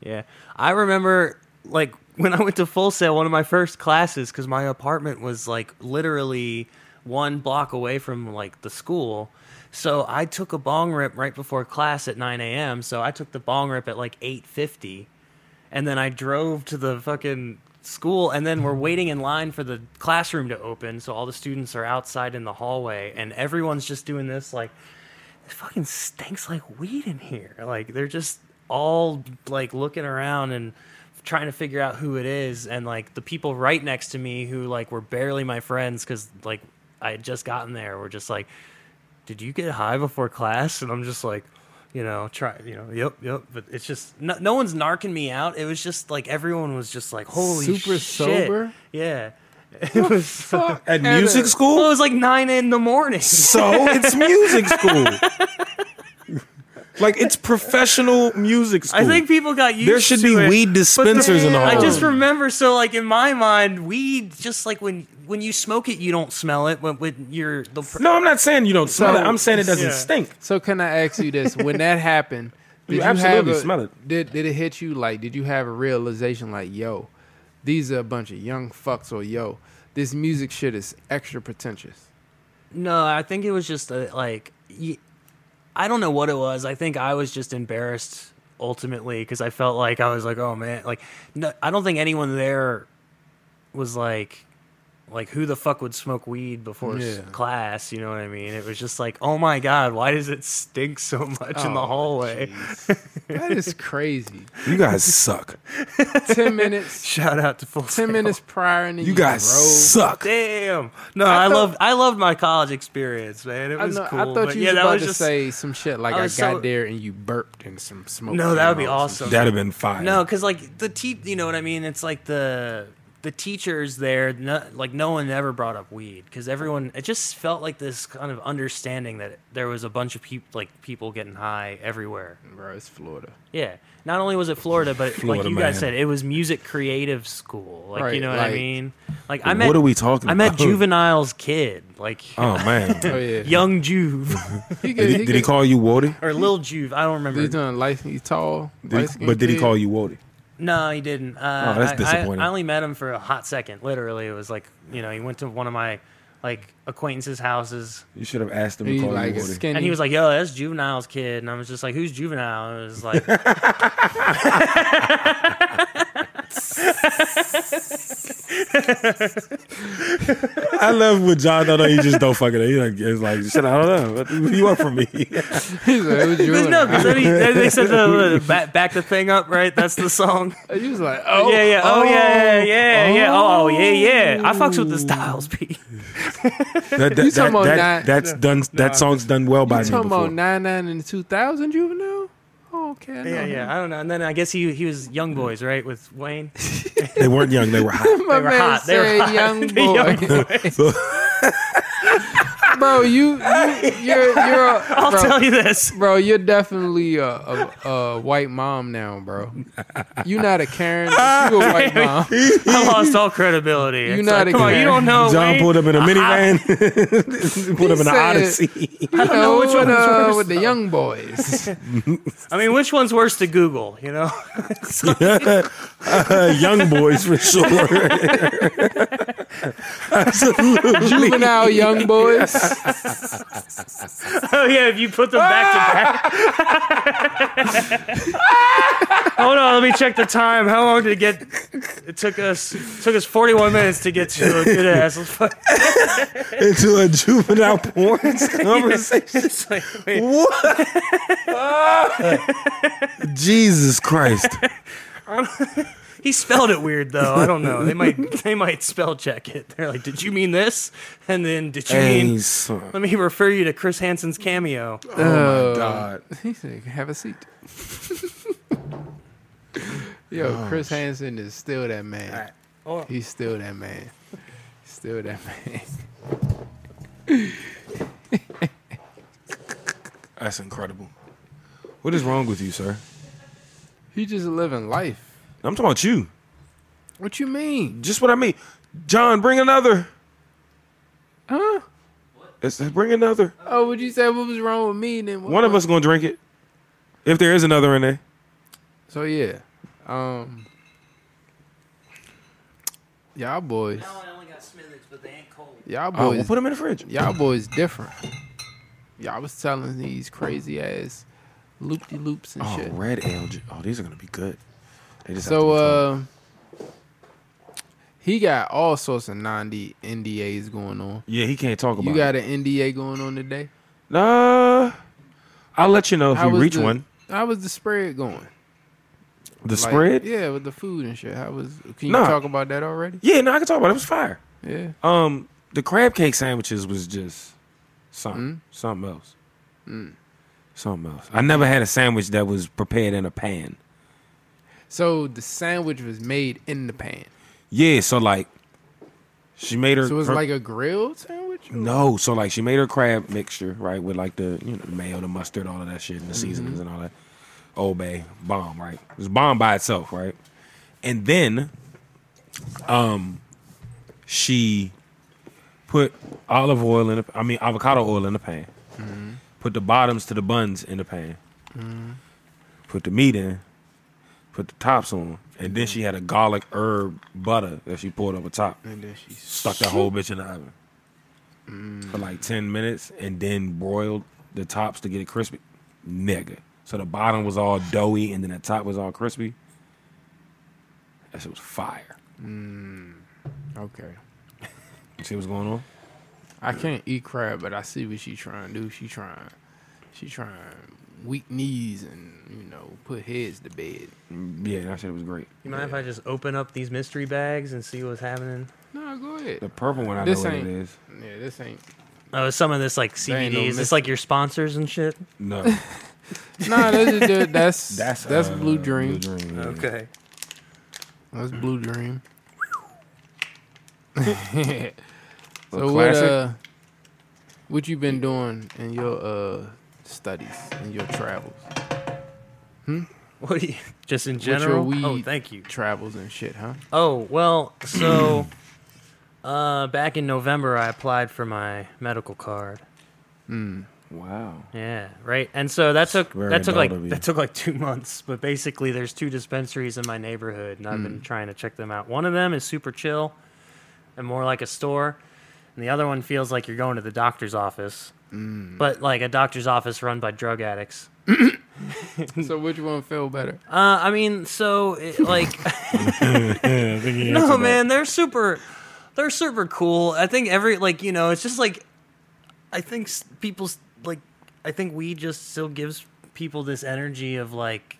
yeah. I remember like when I went to Full Sail, one of my first classes, because my apartment was like literally one block away from like the school. So I took a bong rip right before class at 9 a.m. So I took the bong rip at like 8:50, and then I drove to the fucking school, and then we're waiting in line for the classroom to open. So all the students are outside in the hallway, and everyone's just doing this like it fucking stinks like weed in here. Like they're just all like looking around and trying to figure out who it is and like the people right next to me who like were barely my friends cuz like I had just gotten there were just like did you get high before class and I'm just like you know try you know yep yep but it's just no, no one's narking me out it was just like everyone was just like holy Super shit. sober? yeah it was fuck. At music uh, well, school? it was like 9 in the morning So it's music school. Like it's professional music school. I think people got used to it. there should to be it. weed dispensers in the hall. I just remember so like in my mind, weed just like when when you smoke it, you don't smell it. When, when you're the pr- No, I'm not saying you don't smell So- it. I'm saying it doesn't Yeah. stink. So can I ask you this? When that happened, did You you, have absolutely a, smell it. Did did it hit you like? Did you have a realization like, yo, these are a bunch of young fucks, or yo, this music shit is extra pretentious. no, I think it was just uh like y I don't know what it was. I think I was just embarrassed ultimately because I felt like I was like, oh man, like no, I don't think anyone there was like like who the fuck would smoke weed before Yeah. class? You know what I mean? It was just like, oh my god, why does it stink so much in the Oh, hallway? that is crazy. You guys suck. Ten minutes. Shout out to full. Ten Sail. minutes prior, and You guys drove. suck. Damn. No, I I, thought- loved I loved my college experience, man. It I, was know, cool. I thought you yeah, was that about was to just say some shit like I I, got so- there and you burped and some smoke. No, that would be came out or awesome. That'd have been fine. No, because like the te- you know what I mean. It's like the the teachers there, no, like no one ever brought up weed because everyone. It just felt like this kind of understanding that there was a bunch of people, like people getting high everywhere. shit. Bro, it's Florida. Yeah. Not only was it Florida, but Florida, like you guys man. said, it was music creative school. Like you know what I mean? Like I met. what are we talking I met about? Juvenile's kid, like Oh man. Oh yeah. young Juve He Did he, did he call you Woody? or Lil Juve. I don't remember. He's done light. He's tall. Did he- but did he call you Woody? No, he didn't. Uh, Oh, that's I- I- disappointing. I, only met him for a hot second. Literally, it was like you know he went to one of my like acquaintances' houses, You should have asked him to He call like you a Woody. skinny. and he was like, "Yo, that's Juvenile's kid," and I was just like, "Who's Juvenile?" And it was like, I love when John don't know. He just don't fucking know. He like, it's like, shit, I don't know. What, what do you want from me? He's like, "Who's "There's you?" no," because then, he, then they said the, the back, back the thing up, right? That's the song. He was like, "Oh yeah, yeah, oh, yeah, yeah, yeah, yeah. Oh. oh, oh, yeah, yeah. I fucks with the Oh. Styles P. That, that, You that, talking about that- that- that's done. That song's done well by You me talking before. about nine nine in two thousand juvenile? Oh, okay. I know Yeah, him. yeah. I don't know. And then I guess he he was Young Boys, right, with Wayne. They weren't young. They were hot. My They were man hot. They were said hot. young The boy. young So, bro, you, you you're you're a, I'll bro, tell you this. bro, you're definitely a, a, a white mom now, bro. You're not a Karen, but you a white mom. I lost all credibility. You It's not like, a come on, you don't know. John Wayne. pulled up in a minivan. pulled up in an said- Odyssey. You know, I don't know which with, one's uh, worse, with the young boys. I mean, which one's worse to Google? You know, Uh, young boys for sure. Absolutely. Juvenile young boys. oh yeah, if you put them back to back. Hold on, let me check the time. How long did it get? It took us it took us 41 minutes to get to a good ass. into a juvenile porn conversation. It's like, wait, What? Jesus Christ. He spelled it weird though. I don't know. They might they might spell check it. They're like, did you mean this? And then did you Hey, mean? son. Let me refer you to Chris Hansen's cameo. Oh my oh. God. He said, "Have a seat." Yo, oh, Chris Hansen is still that man. Oh. He's still that man. Still that man. That's incredible. What is wrong with you, sir? He just living life. I'm talking about you. What you mean? Just what I mean. John, bring another. Huh? It's- bring another. Oh, would you say what was wrong with me? Then what One of us gonna drink it. If there is another in there. So yeah, um, y'all boys, I only got Smithwick's, but they ain't cold. y'all Oh, boys, we'll put them in the fridge. y'all boys different. Y'all was telling these crazy ass loop de loops and Oh, shit. Oh, red algae. Oh, these are gonna be good. They just have So uh, he got all sorts of non NDAs going on. yeah, he can't talk about. You it. got an NDA going on today? Nah, I'll let you know if How you reach the- one. How was the spread going? The Like, spread? Yeah, with the food and shit. How was? Can you Nah. talk about that already? Yeah, no, I can talk about it. It was fire. Yeah. Um, the crab cake sandwiches was just something, Mm. something else, something else. I never had a sandwich that was prepared in a pan. So the sandwich was made in the pan. Yeah, so like, she made her. So it was her- like a grilled sandwich. no, so like she made her crab mixture right with like the you know the mayo, the mustard, all of that shit, and the seasonings Mm-hmm. and all that. Old Bay bomb, right? It was bomb by itself, right? And then, um, she put olive oil in the, I mean avocado oil in the pan. Mm-hmm. Put the bottoms to the buns in the pan. Put the meat in. Put the tops on, and then she had a garlic herb butter that she poured over top. And then she Stuck that whole bitch in the oven for like ten minutes, and then broiled the tops to get it crispy. Nigga, so the bottom was all doughy, and then the top was all crispy. That shit was fire. Mm, okay. See what's going on? I can't eat crab, but I see what she trying to do. She trying, she trying weak knees and you know put heads to bed. Yeah, that shit was great. You mind if I just open up these mystery bags and see what's happening? No, go ahead. The purple one, I This know what it ain't- is. Yeah, this ain't. Oh, is some of this like There ain't CBD? no is this like your sponsors and shit? No, Nah, that's that's that's, that's that's uh, Blue Dream. Blue Dream. yeah. That's Blue Dream. so Little what uh, what you been doing in your uh studies and your travels, Hmm? What do you just in What's your general? weed? Oh, thank you. travels and shit, huh? Oh well, so uh, back in November, I applied for my medical card. Mm. Wow. Yeah, right. And so that took Very that took like adult of you. that took like two months. But basically, there's two dispensaries in my neighborhood, and I've Hmm. been trying to check them out. One of them is super chill and more like a store, and the other one feels like you're going to the doctor's office, Hmm. but like a doctor's office run by drug addicts. so which one feel better? Uh, I mean, so it, like. no man they're super they're super cool i think every like you know it's just like i think s- people's like i think weed just still gives people this energy of like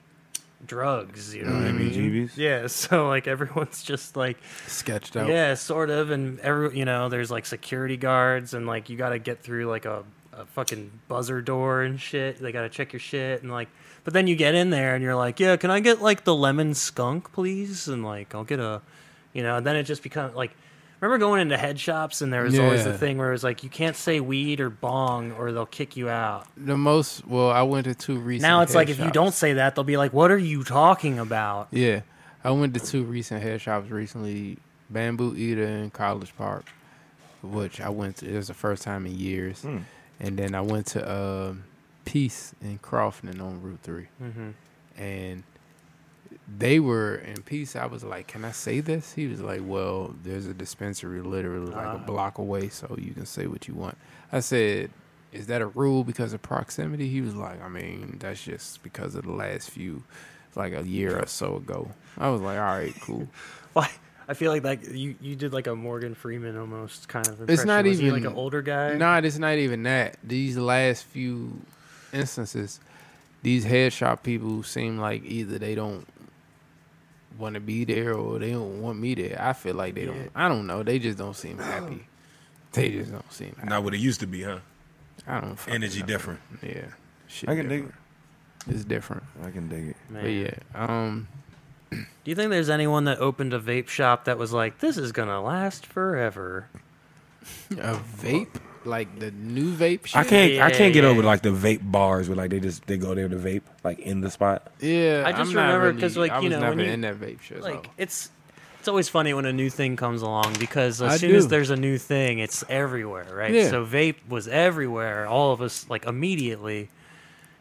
drugs you know what i mean Heebie-jeebies? yeah so like everyone's just like Sketched out. yeah sort of and every you know there's like security guards and like you got to get through like a, a fucking buzzer door and shit they got to check your shit and like but then you get in there and you're like yeah can i get like the lemon skunk please and like i'll get a you know and then it just becomes like remember going into head shops and there was always the thing where it was like you can't say weed or bong or they'll kick you out The most well, I went to two recent. now it's hair like if you shops. don't say that they'll be like what are you talking about Yeah, I went to two recent head shops recently, Bamboo Eater in College Park, which I went to. It was the first time in years, Hmm. And then I went to um, Peace in Crofton on Route 3 hmm and they were in Peace. I was like, "Can I say this?" He was like, "Well, there's a dispensary literally like Ah. a block away, so you can say what you want." I said. Is that a rule because of proximity? He was like, I mean, that's just because of the last few, like a year or so ago. I was like, all right, cool. Why? I feel like that you, you did like a Morgan Freeman almost kind of. Impression. It's not Was he even- like an older guy. Nah, it's not even that. These last few instances, these headshot people seem like either they don't want to be there or they don't want me there. I feel like they Yeah. don't. I don't know. They just don't seem happy. They just don't seem happy. Not what it used to be, huh? I don't. fucking Energy know. different. Yeah. Shit I can dig different. It's different. I can dig it. Man. But yeah. Um. Do you think there's anyone that opened a vape shop that was like, "This is gonna last forever"? A vape, like the new vape. Shit? I can't. I can't get yeah. over like the vape bars where like they just they go there to vape like in the spot. Yeah. I just I'm not remember 'cause, really- like, I you was know, never when you- in that vape shit. Like so. it's it's always funny when a new thing comes along because as I soon as do. there's a new thing, it's everywhere, right? Yeah. So vape was everywhere. All of us like immediately.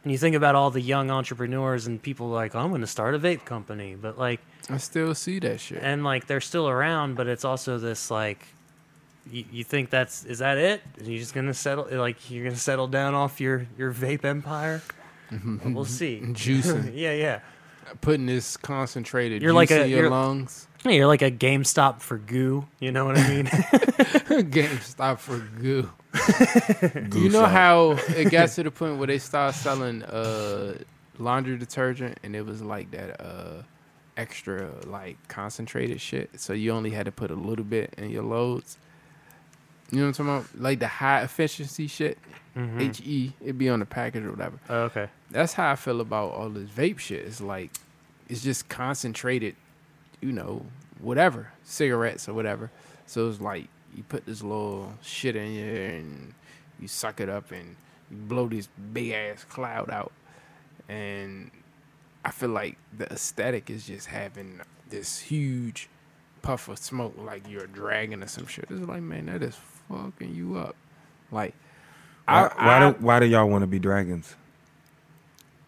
And you think about all the young entrepreneurs and people like, I'm going to start a vape company, but like, I still see that shit. and like they're still around, but it's also this like, you, you think that's is that it? Are you just gonna settle like you're gonna settle down off your your vape empire? Mm-hmm. we'll see. Juicing. yeah, yeah. Putting this concentrated You're juice like a- in your you're- lungs. Yeah, You're like a GameStop for goo. You know what I mean? GameStop for goo. Goo you know shop. how it got to the point where they started selling uh, laundry detergent and it was like that uh, extra like concentrated shit. So you only had to put a little bit in your loads. You know what I'm talking about? Like the high efficiency shit. Mhm. HE, it'd be on the package or whatever. Oh, okay. That's how I feel about all this vape shit. It's like it's just concentrated, you know, whatever, cigarettes or whatever. So it's like you put this little shit in here and you suck it up and you blow this big ass cloud out. And I feel like the aesthetic is just having this huge puff of smoke like you're a dragon or some shit. It's like, man, that is fucking you up. Like Why, I- why I- do why do y'all want to be dragons?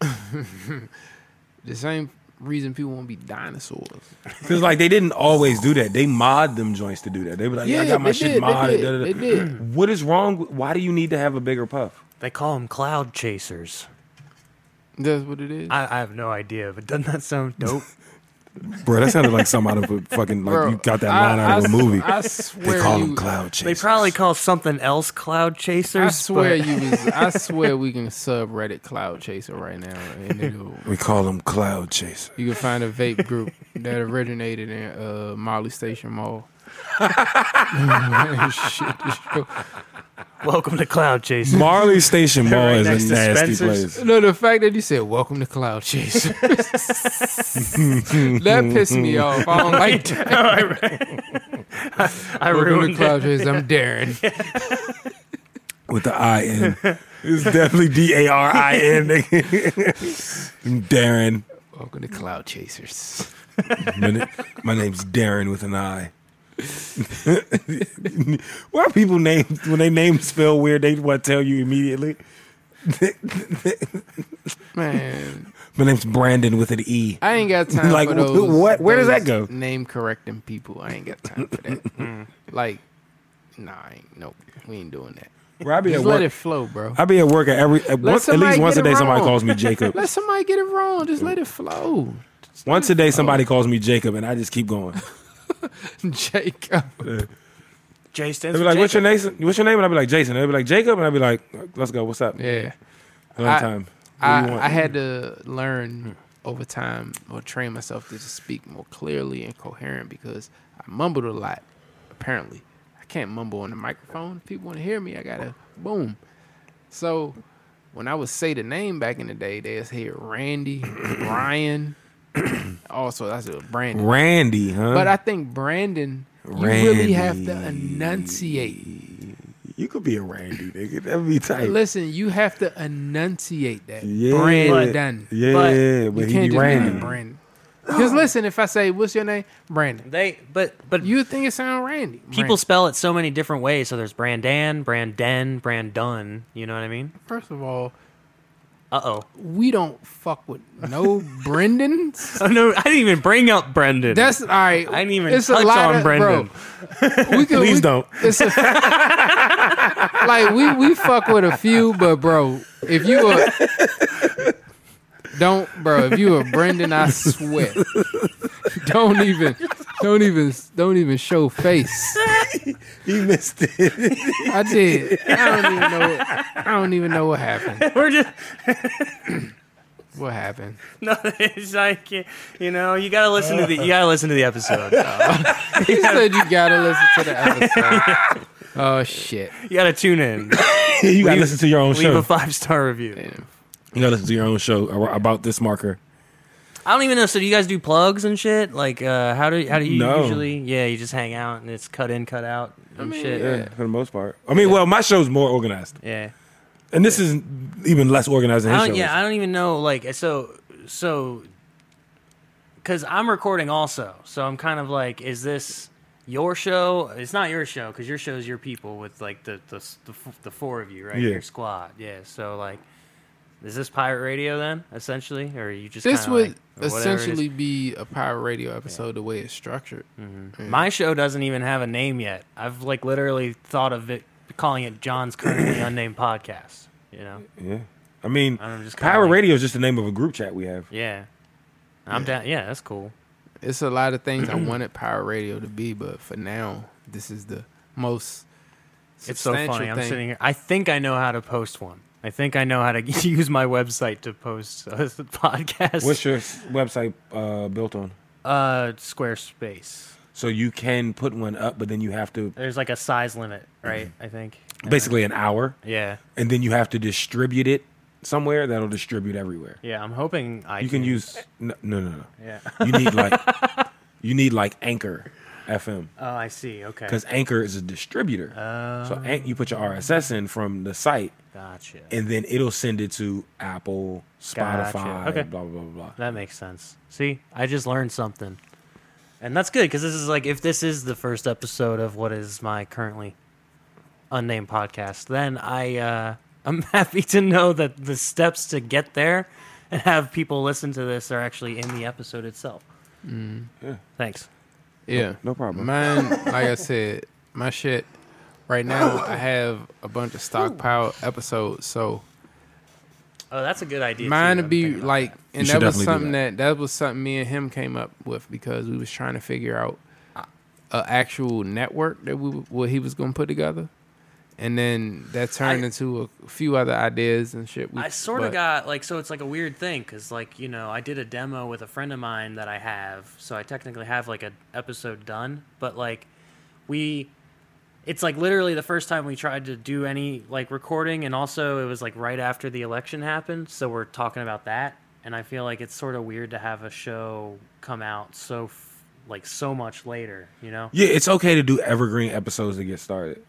the same reason people want to be dinosaurs. Because like they didn't always do that. They mod them joints to do that. They were like, yeah, I got my shit did, modded. They did. They did. What is wrong? Why do you need to have a bigger puff? They call them cloud chasers. That's what it is. I, I have no idea, but doesn't that sound dope? Bro, that sounded like something out of a fucking like Bro, you got that I- line out of a s- movie. I swear they call you, them cloud chasers. They probably call something else cloud chasers. I swear but- you was. I swear we can subreddit Cloud Chaser right now, and it'll, we call them cloud chasers. you can find a vape group that originated in uh, Marley Station Mall. Shit, this show- Welcome to Cloud Chasers. Marley Station Mall Right is next a nasty Spencer's. place. No, the fact that you said "Welcome to Cloud Chaser" that pissed me off. I don't like that. I Welcome to ruined it. Cloud Chaser. I'm Darin. With the I in. It's definitely D A R I N. Darin. Welcome to Cloud Chasers. My, na- my name's Darin with an I. Why people name when they name spell weird? They want to tell you immediately. Man, My name's Brandon with an E. I ain't got time Like, for wh- those. what? Where does that go? Name correcting people. I ain't got time for that. Hmm. like, nah, I ain't. Nope, we ain't doing that. Bro, I be at Just let work. it flow, bro. I be at work at every at, once, at least once a day. Somebody calls me Jacob. Let somebody get it wrong. Just let it flow. once a day, oh. somebody calls me Jacob, and I just keep going. Jacob. Jay stands They for be like, "What's your name?" What's your name? And I'd be like, "Jason." They be like, "Jacob," and I'd be like, "Let's go. What's up?" Yeah. Another I- time. What do you I. I had to learn hmm. over time or train myself to just speak more clearly and coherent because I mumbled a lot. Apparently, I can't mumble on the microphone. If people want to hear me, I gotta boom. So when I would say the name back in the day, they'd hear Randy, Brian. Oh, also, that's a Brandon. Randy, huh? But I think Brandon, Randy. you really have to enunciate. you could be a Randy, nigga. That'd be tight. Listen, you have to enunciate that. Yeah, Brandon. Yeah, But but, You he can't be just Randy. Brandon. Because listen, if I say, "What's your name?" Brandon, They, but but you think it sound Randy. people Brandon. spell it so many different ways. So there's Brandan, Brandon, Brandon. You know what I mean? First of all, Uh oh. we don't fuck with no Brendans. Oh no, I didn't even bring up Brendan. That's all right. I didn't even it's a touch lot on of, Brendan. Bro, we could, Please we- don't. It's a, like we we fuck with a few, but bro, if you a don't, bro, if you a Brendan, I swear, don't even, don't even, don't even show face. He missed it. I did. I don't even know. I don't even know what happened. We're just What happened? no. It's like you know, you gotta listen to the you gotta listen to the episode. He said you gotta listen to the episode. Oh shit! You gotta tune in. you gotta listen to your own Leave show. a five star review. You gotta listen to your own show about this marker. I don't even know. So do you guys do plugs and shit? Like, uh, how do how do you No. usually? Yeah, you just hang out and it's cut in, cut out and mean, shit. Yeah, Yeah. for the most part. I mean, well, my show's more organized, Yeah. and this is even less organized than I his don't, show. yeah, I don't even know. Like, so so because I'm recording also, so I'm kind of like, is this your show? It's not your show because your show's your people with like the the the, the four of you, right? Yeah. Your squad. Yeah. So like. Is this pirate radio then, essentially, or are you just This would like, or whatever it is? essentially be a pirate radio episode the way it's structured. Mm-hmm. Yeah. My show doesn't even have a name yet. I've like literally thought of it calling it John's currently unnamed podcast. You know? yeah. I mean, I'm just kinda Power like- Radio is just the name of a group chat we have. Yeah. I'm down. Yeah, that's cool. It's a lot of things I wanted pirate radio to be, but for now, this is the most. It's so substantial funny. I'm sitting here. I think I know how to post one. I think I know how to use my website to post a podcast. What's your website uh, built on? uh Squarespace? So you can put one up, but then you have to There's like a size limit, right? I think. basically an hour, Yeah. and then you have to distribute it somewhere that'll distribute everywhere. Yeah. I'm hoping I. You can use no, no, no. no. Yeah. You need like you need like Anchor FM Oh, I see. Okay. because Anchor is a distributor. Oh. so An- you put your RSS in from the site, Gotcha. and then it'll send it to Apple, Spotify, Gotcha. Okay. blah blah blah blah. blah. That makes sense. See, I just learned something. And that's good because this is like, if this is the first episode of what is my currently unnamed podcast, then I, uh, I'm happy to know that the steps to get there and have people listen to this are actually in the episode itself. Yeah. Thanks. Yeah, No problem. Mine, like I said, my shit. Right now, I have a bunch of stockpile episodes, so Oh, that's a good idea. Mine too. would be I'm thinking about like, that. and should that was definitely do something that. that was something me and him came up with because we was trying to figure out a actual network that we what he was gonna put together, and then that turned I- into a few other ideas and shit. We- I sort of but- got like so it's like a weird thing because like you know I did a demo with a friend of mine that I have so I technically have like an episode done but like we it's like literally the first time we tried to do any like recording and also it was like right after the election happened so we're talking about that and I feel like it's sort of weird to have a show come out so f- like so much later you know Yeah, it's okay to do evergreen episodes to get started.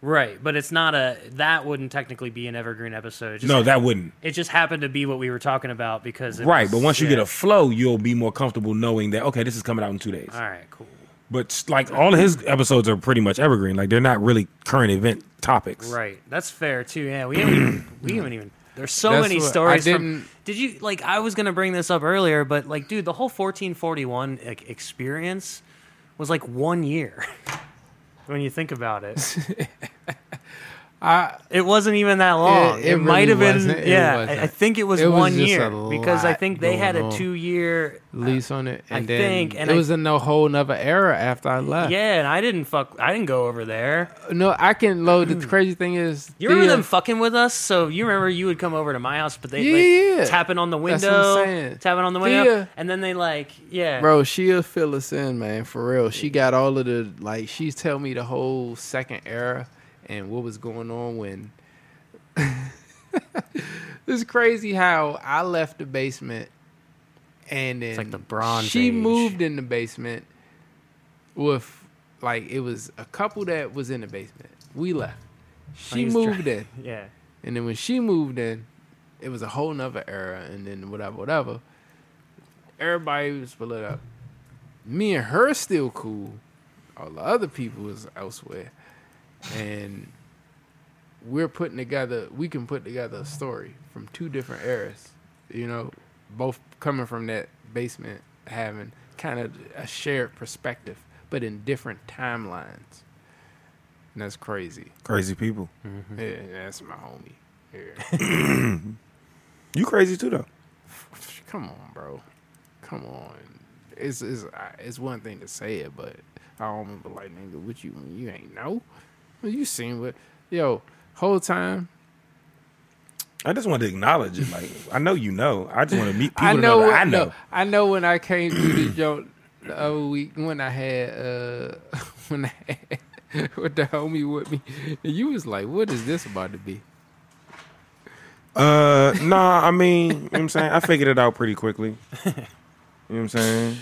right but it's not a that wouldn't technically be an evergreen episode No, that wouldn't. it just happened to be what we were talking about because it Right, was- but once you yeah. get a flow, you'll be more comfortable knowing that okay, this is coming out in two days. All right, cool. But like all of his episodes are pretty much evergreen. Like they're not really current event topics. Right, that's fair too. Yeah, we haven't even, we haven't even. There's so That's many what- I stories. Didn't- did you like? I was gonna bring this up earlier, but like, dude, the whole 1441 like, experience was like one year. when you think about it, I it wasn't even that long. it It, might really have been. wasn't. It Yeah, I. I think it was It one just year because I think they had a two year. Uh, lease on it, and I then think, and it I- was in a whole nother era after I left. Yeah, and I didn't fuck. I didn't go over there. No, I can load. The hmm. crazy thing is, You remember Thea- them fucking with us? So you remember you would come over to my house, but they Yeah, like tapping on the That's what window, I'm saying. tapping on the window, Thea- and then they like, yeah, Bro, she'll fill us in, man. For real. She got all of the like she's tell me the whole second era and what was going on when It's crazy how I left the basement and then like the Bronze she Age. moved in the basement with like it was a couple that was in the basement. We left. Oh, she was moved in. yeah. And then when she moved in, it was a whole nother era. And then whatever, whatever. Everybody was split up. Me and her still cool. All the other people was elsewhere. And we're putting together, we can put together a story from two different eras. You know, both coming from that basement, having kind of a shared perspective, but in different timelines. And that's crazy. Crazy people. Mm-hmm. Yeah, that's my homie. Yeah. You crazy too though. Come on, bro. Come on. It's it's it's one thing to say it, but I don't remember like nigga, what you you ain't know. You seen what? Yo, whole time I just want to acknowledge it. Like I know you know. I just want to meet people I know, know I know. no, I know when I came through the joke the other week when I had uh when I had with the homie with me, and you was like, "What is this about to be?" Uh, nah, I mean, you know what I'm saying? I figured it out pretty quickly. You know what I'm saying?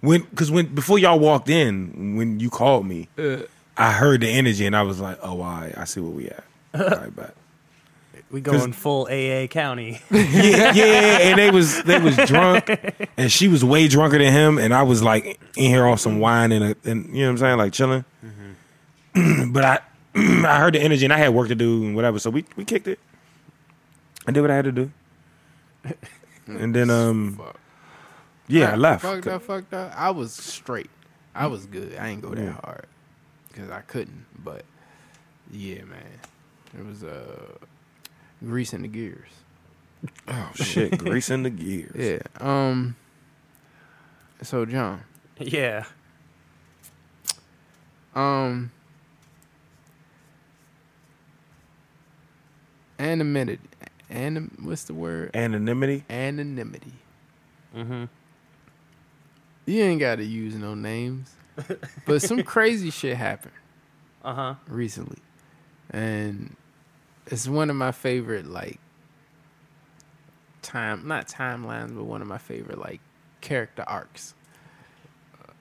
When, cause when, before y'all walked in, when you called me, Uh, I heard the energy and I was like, oh, all right, I see where we at. All right, but We going full AA County. yeah, yeah, and they was, they was drunk and she was way drunker than him. And I was like in here off some wine and, a, and you know what I'm saying? Like chilling. but I, I heard the energy and I had work to do and whatever. So we, we kicked it. I did what I had to do. And then, um, yeah, I left. Fucked up, fucked up. I was straight. I was good. I ain't go that Yeah. hard because I couldn't. But yeah, man, it was uh greasing the gears. Oh shit, greasing the gears. Yeah. Um. So John, yeah. um, anonymity, anim, what's the word? Anonymity. Anonymity. Mm-hmm. You ain't got to use no names, but some crazy shit happened. Uh huh. recently, and it's one of my favorite like time not timelines, but one of my favorite like character arcs. Uh,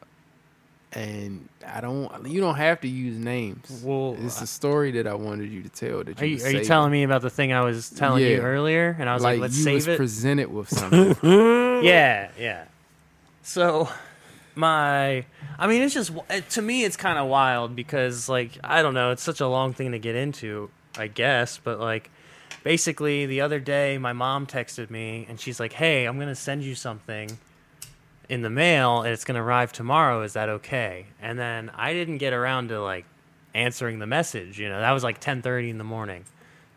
And I don't, you don't have to use names. Well, it's a story that I wanted you to tell. That Are you, you, are you telling me about the thing I was telling you earlier? And I was like, like, let's save it? you save was it. presented with something? yeah, yeah. So my I mean it's just to me it's kind of wild because like I don't know, it's such a long thing to get into, I guess, but like basically the other day my mom texted me and she's like, "Hey, I'm to send you something in the mail and it's going to arrive tomorrow. Is that okay?" And then I didn't get around to like answering the message, you know. That was like 10:30 in the morning.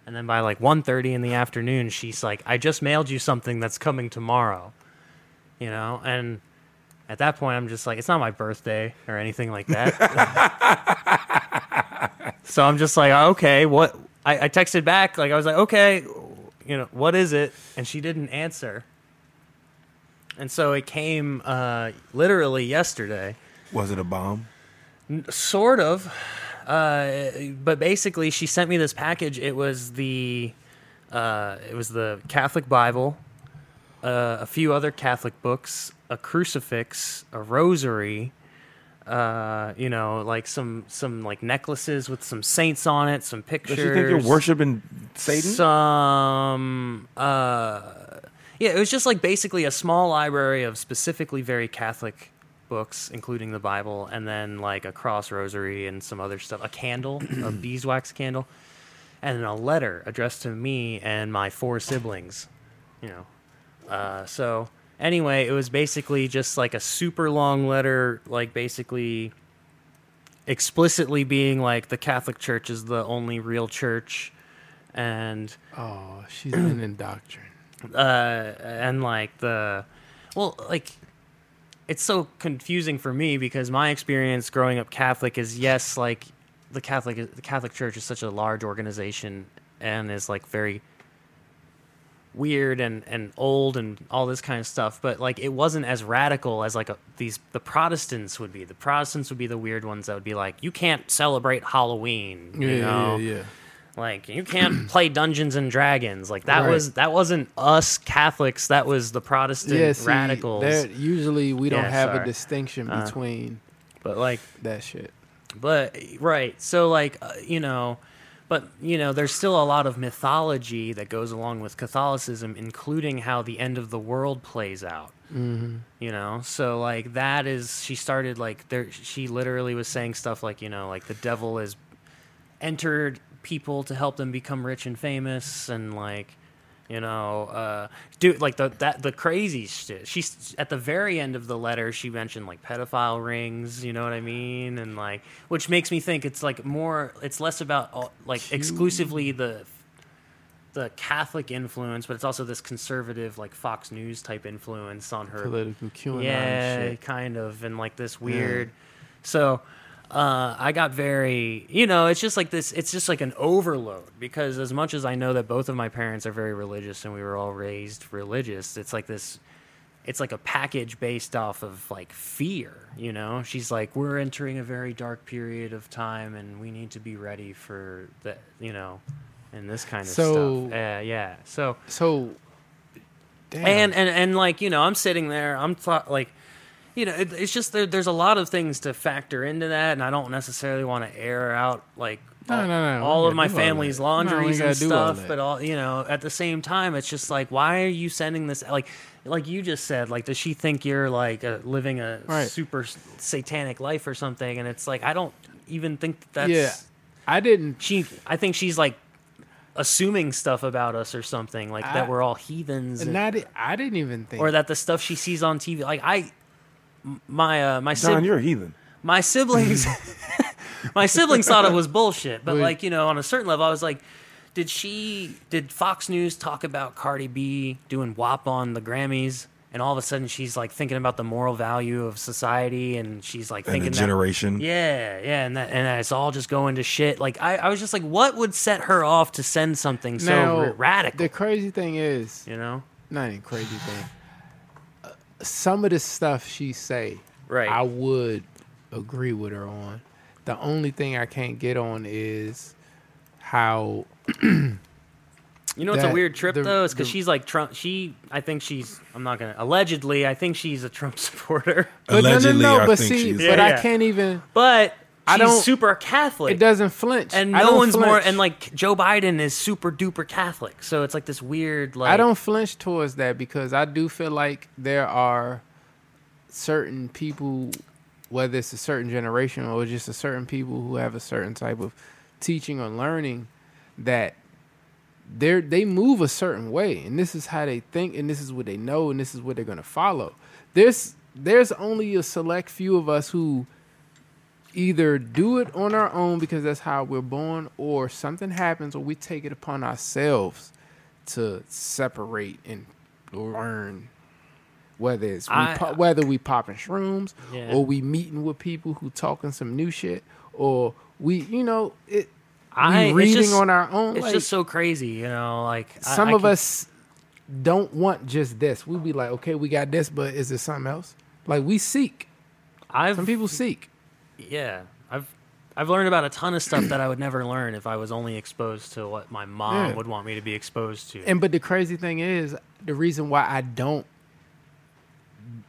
And then by like 1.30 in the afternoon, she's like, I just mailed you something that's coming tomorrow. You know? And at that point, I'm just like, it's not my birthday or anything like that. so I'm just like, okay, what? I, I texted back, like, I was like, okay, you know, what is it? And she didn't answer. And so it came uh, literally yesterday. Was it a bomb? Sort of. Uh, but basically, she sent me this package. It was the, uh, it was the Catholic Bible, uh, a few other Catholic books, a crucifix, a rosary, uh, you know, like some some like necklaces with some saints on it, some pictures. Does she think you're worshiping Satan? Some, uh, yeah, it was just like basically a small library of specifically very Catholic books, including the Bible, and then like a cross rosary and some other stuff, a candle, a beeswax candle, and then a letter addressed to me and my four siblings. You know, uh, so anyway, it was basically just like a super long letter, like basically explicitly being like the Catholic Church is the only real church, and Oh, she's been indoctrinated. uh, and like the, well, like it's so confusing for me because my experience growing up Catholic is yes, like the Catholic the Catholic Church is such a large organization and is like very weird and, and old and all this kind of stuff but like it wasn't as radical as like a, these the protestants would be the protestants would be the weird ones that would be like you can't celebrate halloween you Yeah, know yeah, yeah. like you can't play Dungeons and Dragons. Like that Right. was that wasn't us Catholics. That was the Protestant Yeah, see, radicals. Usually, we don't Yeah, have a sorry. distinction Uh, between But like, that shit. but right. So like, uh, you know, but you know, there's still a lot of mythology that goes along with Catholicism, including how the end of the world plays out. Mm-hmm. You know, so like that is she started like there. She literally was saying stuff like you know, like the devil has entered people to help them become rich and famous, and like you know, uh, dude, like the that the crazy shit. She's at the very end of the letter. She mentioned like pedophile rings. You know what I mean? And like, which makes me think it's like more. It's less about all- like exclusively the the Catholic influence, but it's also this conservative like Fox News type influence on her Political QAnon yeah, shit. kind of, and like this weird. So, uh, I got very, you know, it's just like this. It's just like an overload because as much as I know that both of my parents are very religious and we were all raised religious, it's like this. It's like a package based off of like fear, you know. She's like, we're entering a very dark period of time, and we need to be ready for that, you know, and this kind of So- stuff. Uh, yeah. So So, damn. and and and like you know i'm sitting there i'm th- like you know it, it's just there, there's a lot of things to factor into that and i don't necessarily want to air out like No, all, no, no, all of my family's that. Laundries and do all stuff but all you know at the same time it's just like why are you sending this like like you just said like does she think you're like uh living a Right. super satanic life or something and it's like i don't even think that's yeah, I didn't. she i think she's like assuming stuff about us or something like I- that we're all heathens and- Not, I didn't even think. or that the stuff she sees on TV. Like I, my uh, my John, sib- you're a heathen. my siblings, my siblings thought it was bullshit. But Wait. like you know, on a certain level, I was like, did she? Did Fox News talk about Cardi B doing WAP on the Grammys? And all of a sudden, she's like thinking about the moral value of society, and she's like And thinking a that- generation. yeah, yeah, and that, and that it's all just going to shit. Like I, I was just like, what would set her off to send something so now, ra- radical? The crazy thing is, you know, not even crazy thing. Some of the stuff she say, Right. I would agree with her on. The only thing I can't get on is how You know it's a weird trip the- though? Is because she's like Trump. She, I think she's. I'm not gonna. Allegedly, I think she's a Trump supporter. But Allegedly, no, no, no. I But think see, she's- but Yeah, I can't even. But I she's don't- super Catholic. It doesn't flinch, and I no one's more. And like Joe Biden is super duper Catholic, so it's like this weird. Like I don't flinch towards that because I do feel like there are certain people, whether it's a certain generation or just a certain people who have a certain type of teaching or learning, that they they move a certain way, and this is how they think, and this is what they know, and this is what they're gonna follow. There's there's only a select few of us who either do it on our own because that's how we're born, or something happens, or we take it upon ourselves to separate and learn. Whether it's we I- po- whether we popping shrooms, Yeah. or we meeting with people who talking some new shit, or we, you know, it. I reading just- on our own. It's like, just so crazy, you know. Like some I of can- us don't want just this. We'd be like, okay, we got this, but is there something else? Like we seek. I've Some people seek. Yeah, I've I've learned about a ton of stuff that I would never learn if I was only exposed to what my mom Yeah. would want me to be exposed to. And but the crazy thing is, the reason why I don't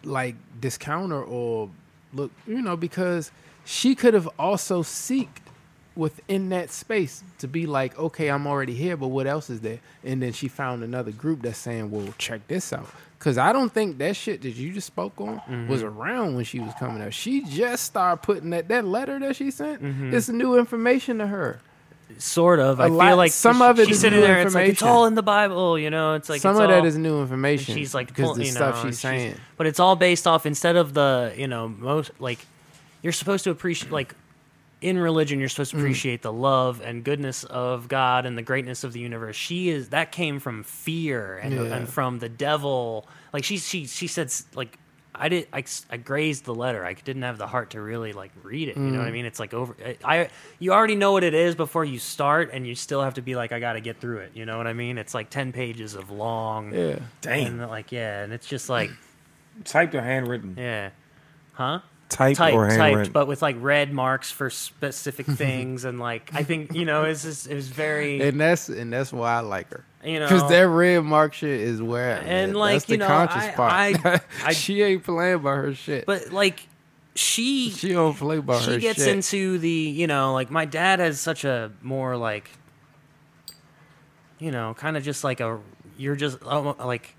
like discount her or look, you know, because she could have also seeked within that space to be like, okay, I'm already here, but what else is there? And then she found another group that's saying, well, check this out. Because I don't think that shit that you just spoke on mm-hmm. was around when she was coming up. She just started putting that that letter that she sent. Mm-hmm. It's new information to her. sort of. A I lot- feel like some of it she's is sitting new there. It's like it's all in the Bible, you know. It's like Some it's of that all- is new information. she's like because the you stuff know, she's she's- saying. but it's all based off instead of the you know most like you're supposed to appreciate like in religion you're supposed to Mm. appreciate the love and goodness of God and the greatness of the universe. She is that came from fear and Yeah. and from the devil. Like she she she said like. I did. I, I grazed the letter. I didn't have the heart to really like read it. You know what Mm. I mean? It's like over. I you already know what it is before you start, and you still have to be like, I got to get through it. You know what I mean? It's like ten pages of long. Yeah. Damn. And like yeah, and it's just like Typed or handwritten? yeah, huh? Typed, Typed, or handwritten? typed, but with like red marks for specific things, and like I think you know, it's just it was very And that's and that's why I like her. you know Because that red mark shit is where And, man, like, that's the you know, conscious I- part. I- I- she ain't playing by her shit. but like she she don't play by her she gets shit. into the you know like my dad has such a more like you know kind of just like a you're just oh, like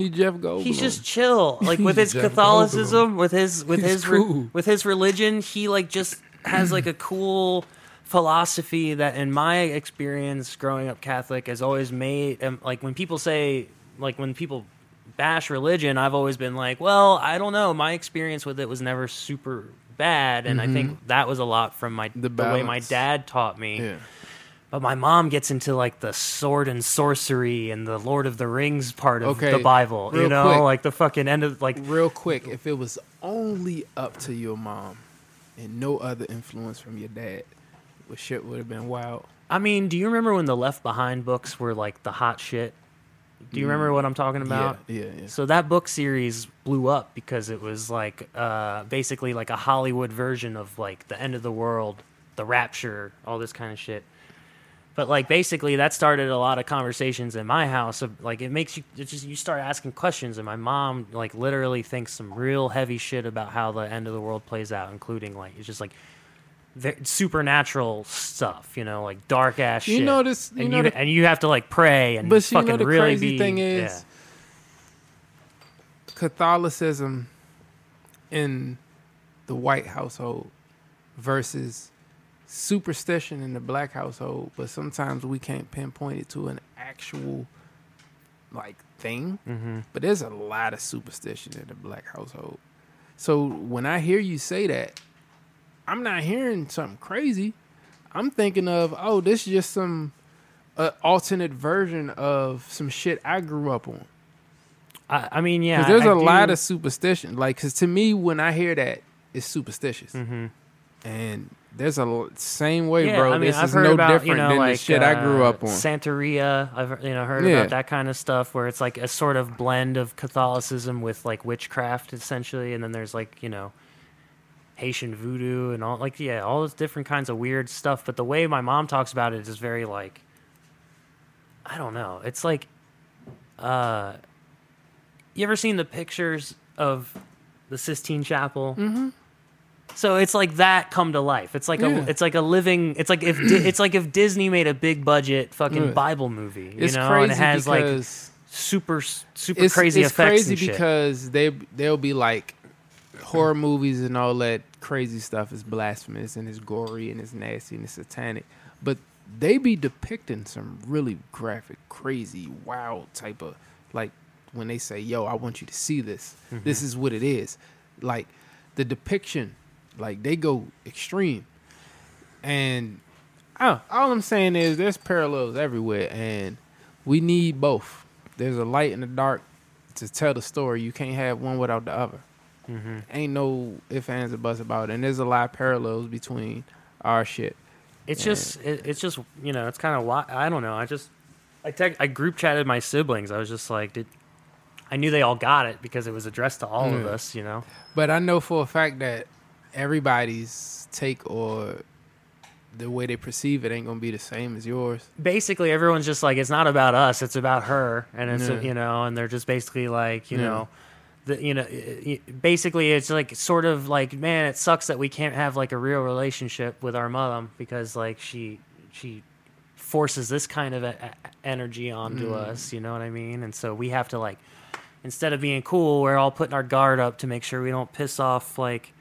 he Jeff Goldblum. he's just chill like with his Jeff catholicism with his with He's his re- cool. with his religion he like just has like a cool philosophy that in my experience growing up catholic has always made um, like when people say like when people bash religion i've always been like well i don't know my experience with it was never super bad and i think that was a lot from my Mm-hmm. The the, way my dad taught me yeah. But my mom gets into like the sword and sorcery and the Lord of the Rings part of Okay, the Bible. You know, quick. like the fucking end of like Real quick, if it was only up to your mom and no other influence from your dad, well, shit would have been wild. I mean, do you remember when the Left Behind books were like the hot shit? Do you remember what I'm talking about? Yeah, yeah, yeah. So that book series blew up because it was like uh, basically like a Hollywood version of like the end of the world, the rapture, all this kind of shit. But like basically that started a lot of conversations in my house. Of, like it makes you it just you start asking questions, and my mom like literally thinks some real heavy shit about how the end of the world plays out, including like it's just like supernatural stuff, you know, like dark ass You shit. this- you and know you the- and you have to like pray and But you fucking know the really crazy be thing is, yeah. Catholicism in the white household versus superstition in the black household, but sometimes we can't pinpoint it to an actual like thing. Mm-hmm. But there's a lot of superstition in the black household. So when I hear you say that, I'm not hearing something crazy. I'm thinking of, oh, this is just some uh, alternate version of some shit I grew up on. I, I mean, yeah, there's a a lot of superstition. Like, because to me, when I hear that, it's superstitious. hmm And there's a same way, Yeah, bro. I mean, this I've is heard no about different you know than like the shit I grew uh, up on. Santeria. I've you know heard Yeah. about that kind of stuff where it's like a sort of blend of Catholicism with like witchcraft essentially, and then there's like you know Haitian voodoo and all like yeah all those different kinds of weird stuff. But the way my mom talks about it is very like I don't know. It's like uh, you ever seen the pictures of the Sistine Chapel? Mm-hmm. So it's like that come to life. It's like Yeah. a it's like a living. It's like if Di- it's like if Disney made a big budget fucking Yeah. Bible movie, you it's know, crazy and it has like because super super it's, crazy it's effects crazy and shit. because they they'll be like horror movies and all that crazy stuff is blasphemous and it's gory and it's nasty and it's satanic, but they be depicting some really graphic, crazy, wild type of like when they say, "Yo, I want you to see this. Mm-hmm. This is what it is." Like the depiction Like they go extreme. And oh, all I'm saying is there's parallels everywhere and we need both. There's a light and a dark to tell the story. You can't have one without the other. Mm-hmm. Ain't no ifs, ands, or buts about it. And there's a lot of parallels between our shit. It's Yeah. just it, it's just you know it's kind of why I don't know I just I tech I group chatted my siblings I was just like did I knew they all got it because it was addressed to all of mm. us you know But I know for a fact that everybody's take or the way they perceive it ain't gonna be the same as yours. basically everyone's just like it's not about us it's about her and it's Yeah. you know and they're just basically like you Yeah. know the you know i- i- basically it's like sort of like man it sucks that we can't have like a real relationship with our mom because like she she forces this kind of a, a- energy onto mm. us you know what i mean and so we have to like instead of being cool we're all putting our guard up to make sure we don't piss off like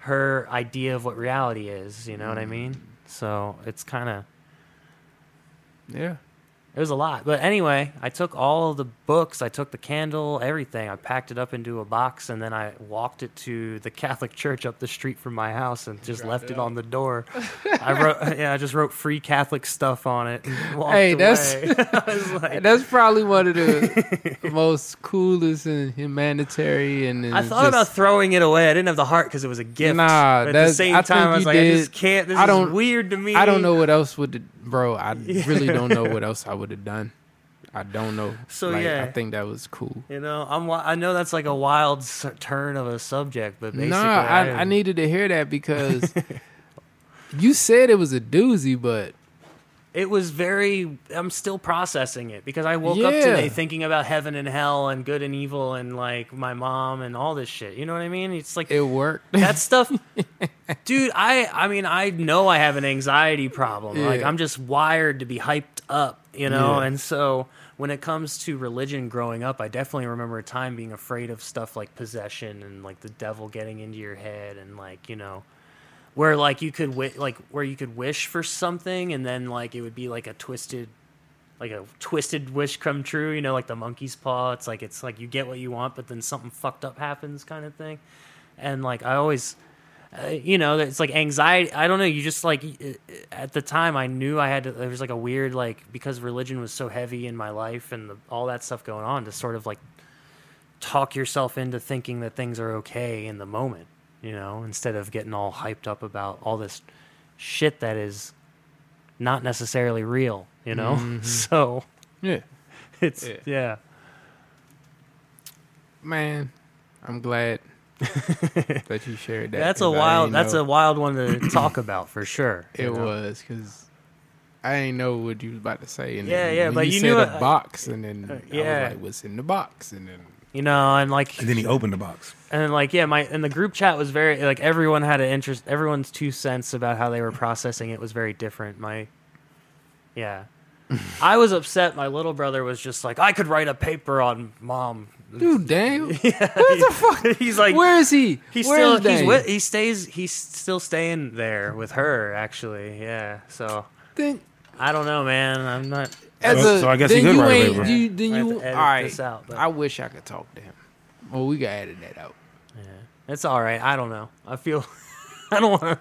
her idea of what reality is you know what i mean so it's kind of Yeah. it was a lot. But anyway, I took all of the books, I took the candle, everything. I packed it up into a box and then I walked it to the Catholic church up the street from my house and just Dropped left it on the door. I wrote yeah, I just wrote free Catholic stuff on it and Hey, that's- away. I was like, That's probably one of the most coolest and humanitarian. And I thought just- about throwing it away. I didn't have the heart because it was a gift. Nah, but at the same I time, I was like, I just can't. This I don't- weird to me. I don't know what else would, bro. I really don't know what else I would have done. I don't know. So, Like, yeah. I think that was cool. You know, I'm. I know that's like a wild turn of a subject, but basically, Nah, I, I needed to hear that because you said it was a doozy, but it was very i'm still processing it because i woke up today thinking about heaven and hell and good and evil and like my mom and all this shit you know what i mean it's like it worked. that stuff dude i i mean i know i have an anxiety problem like i'm just wired to be hyped up you know Yeah. and so when it comes to religion growing up i definitely remember a time being afraid of stuff like possession and like the devil getting into your head and like you know where like you could wi- like where you could wish for something and then like it would be like a twisted like a twisted wish come true you know like the monkey's paw. It's like it's like you get what you want but then something fucked up happens kind of thing. And like i always uh, you know it's like anxiety i don't know you just like at the time i knew i had to there was like a weird like because religion was so heavy in my life and the, all that stuff going on to sort of like talk yourself into thinking that things are okay in the moment you know instead of getting all hyped up about all this shit that is not necessarily real you know so yeah, it's Yeah. yeah. man. I'm glad that you shared that. that's a wild that's know. a wild one to talk about for sure It know? was because I didn't know what you was about to say. And Yeah, then yeah, but you, you said knew a it- box, and then Uh, I yeah. was like, "What's in the box?" And then you know and like And then he opened the box. and then like yeah my and the group chat was very like everyone had an interest everyone's two cents about how they were processing it was very different my yeah i was upset my little brother was just like i could write a paper on mom dude, damn, what the fuck? he's like Where is he? he's Where still he's with he stays he's still staying there with her actually yeah so Then, i don't know man i'm not as So- a, so I guess he then could you write a ain't. You, then I you, to all edit right. this out, I wish I could talk to him. Well, we got edit that out. Yeah, it's all right i don't know i feel i don't want to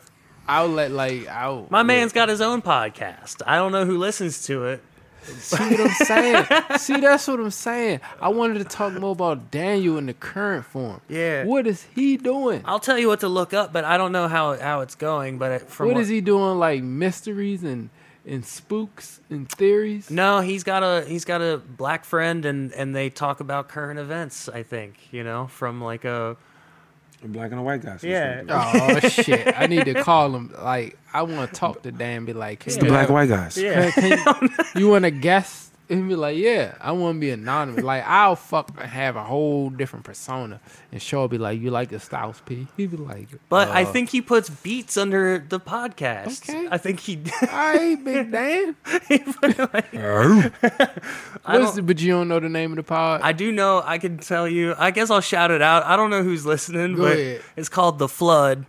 I'll let like I'll. my man's got his own podcast i don't know who listens to it See what I'm saying? See, that's what I'm saying. I wanted to talk more about Daniel in the current form. Yeah. What is he doing? I'll tell you what to look up, but I don't know how how it's going. But it, from What is he doing? Like mysteries and and spooks and theories. No, he's got a he's got a black friend, and and they talk about current events. I think you know from like a A black and a white guy. so Yeah. Oh shit! I need to call him. Like I want to talk to Dan. and Be like, it's The black and white guys. yeah. Can, can you, you want to guess? And be like, yeah, I want to be anonymous. Like I'll fuck have a whole different persona, and show be like, you like the Styles P? He be like, But I uh, think he puts beats under the podcast. Okay. I think he. all right, Big Dan. Oh. I What's don't- the, but you don't know the name of the pod. I do know. I can tell you. I guess I'll shout it out. I don't know who's listening, Go but ahead. it's called the Flood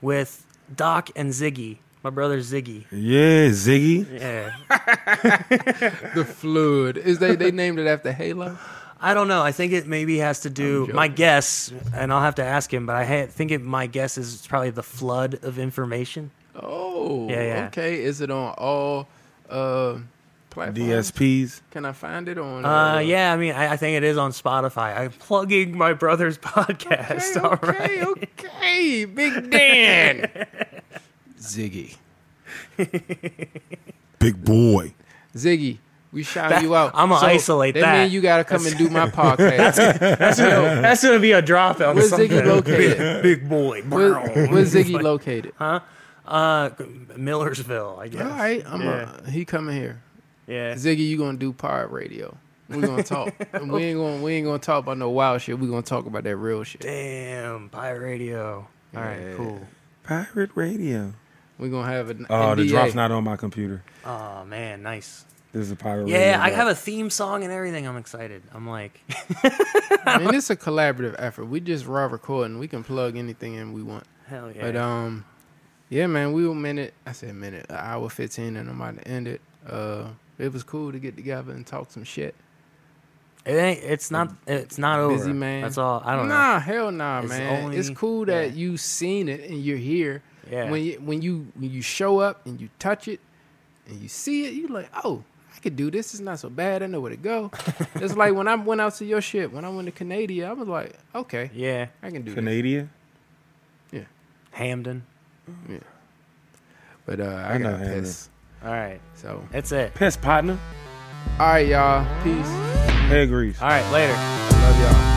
with Doc and Ziggy. My brother Ziggy. Yeah, Ziggy. Yeah. the Flood is they they named it after Halo. I don't know. I think it maybe has to do. My guess, and I'll have to ask him, but I ha- think it. My guess is it's probably the flood of information. Oh, Yeah, yeah. Okay, is it on all uh, platforms? DSPs. Can I find it on? Uh, yeah, I mean, I, I think it is on Spotify. I'm plugging my brother's podcast. Okay, all okay, right. okay, Big Dan. Ziggy, Big boy. Ziggy, we shout That- you out. I'ma isolate that. that. mean you gotta come and do my podcast. That's gonna be a drop on Where's something. Ziggy located? Big boy. Where, where's Ziggy located? Uh, Millersville, I guess. All right, I'm yeah. a, he coming here. yeah. Ziggy, you gonna do pirate radio? We gonna talk. And we ain't gonna we ain't gonna talk about no wild shit. We gonna talk about that real shit. Damn, pirate radio. All right, Yeah. cool. Pirate radio. We gonna have an Oh, the drop's not on my computer. Oh man, nice. This is a pirate. Yeah, I drop. have a theme song and everything. I'm excited. I'm like, and it's a collaborative effort. We just raw recording. We can plug anything in we want. hell yeah. But um, yeah, man, we were minute. I said minute, an hour fifteen, and I'm about to end it. Uh, it was cool to get together and talk some shit. it ain't. It's not. It's not over. Busy man. That's all. I don't know. nah, hell nah, It's man. only- it's cool that yeah. you seen it and you're here. Yeah. When you when you when you show up and you touch it and you see it, you like, oh, I could do this. It's not so bad. I know where to go. it's like when I went out to your shit. When I went to Canada, I was like, okay, Yeah, I can do this. Yeah, Hamden. Yeah, but uh, I, I know got Henry. pissed. All right, So, that's it. Piss partner. all right, y'all. Peace. Head grease. All right, later. I love y'all.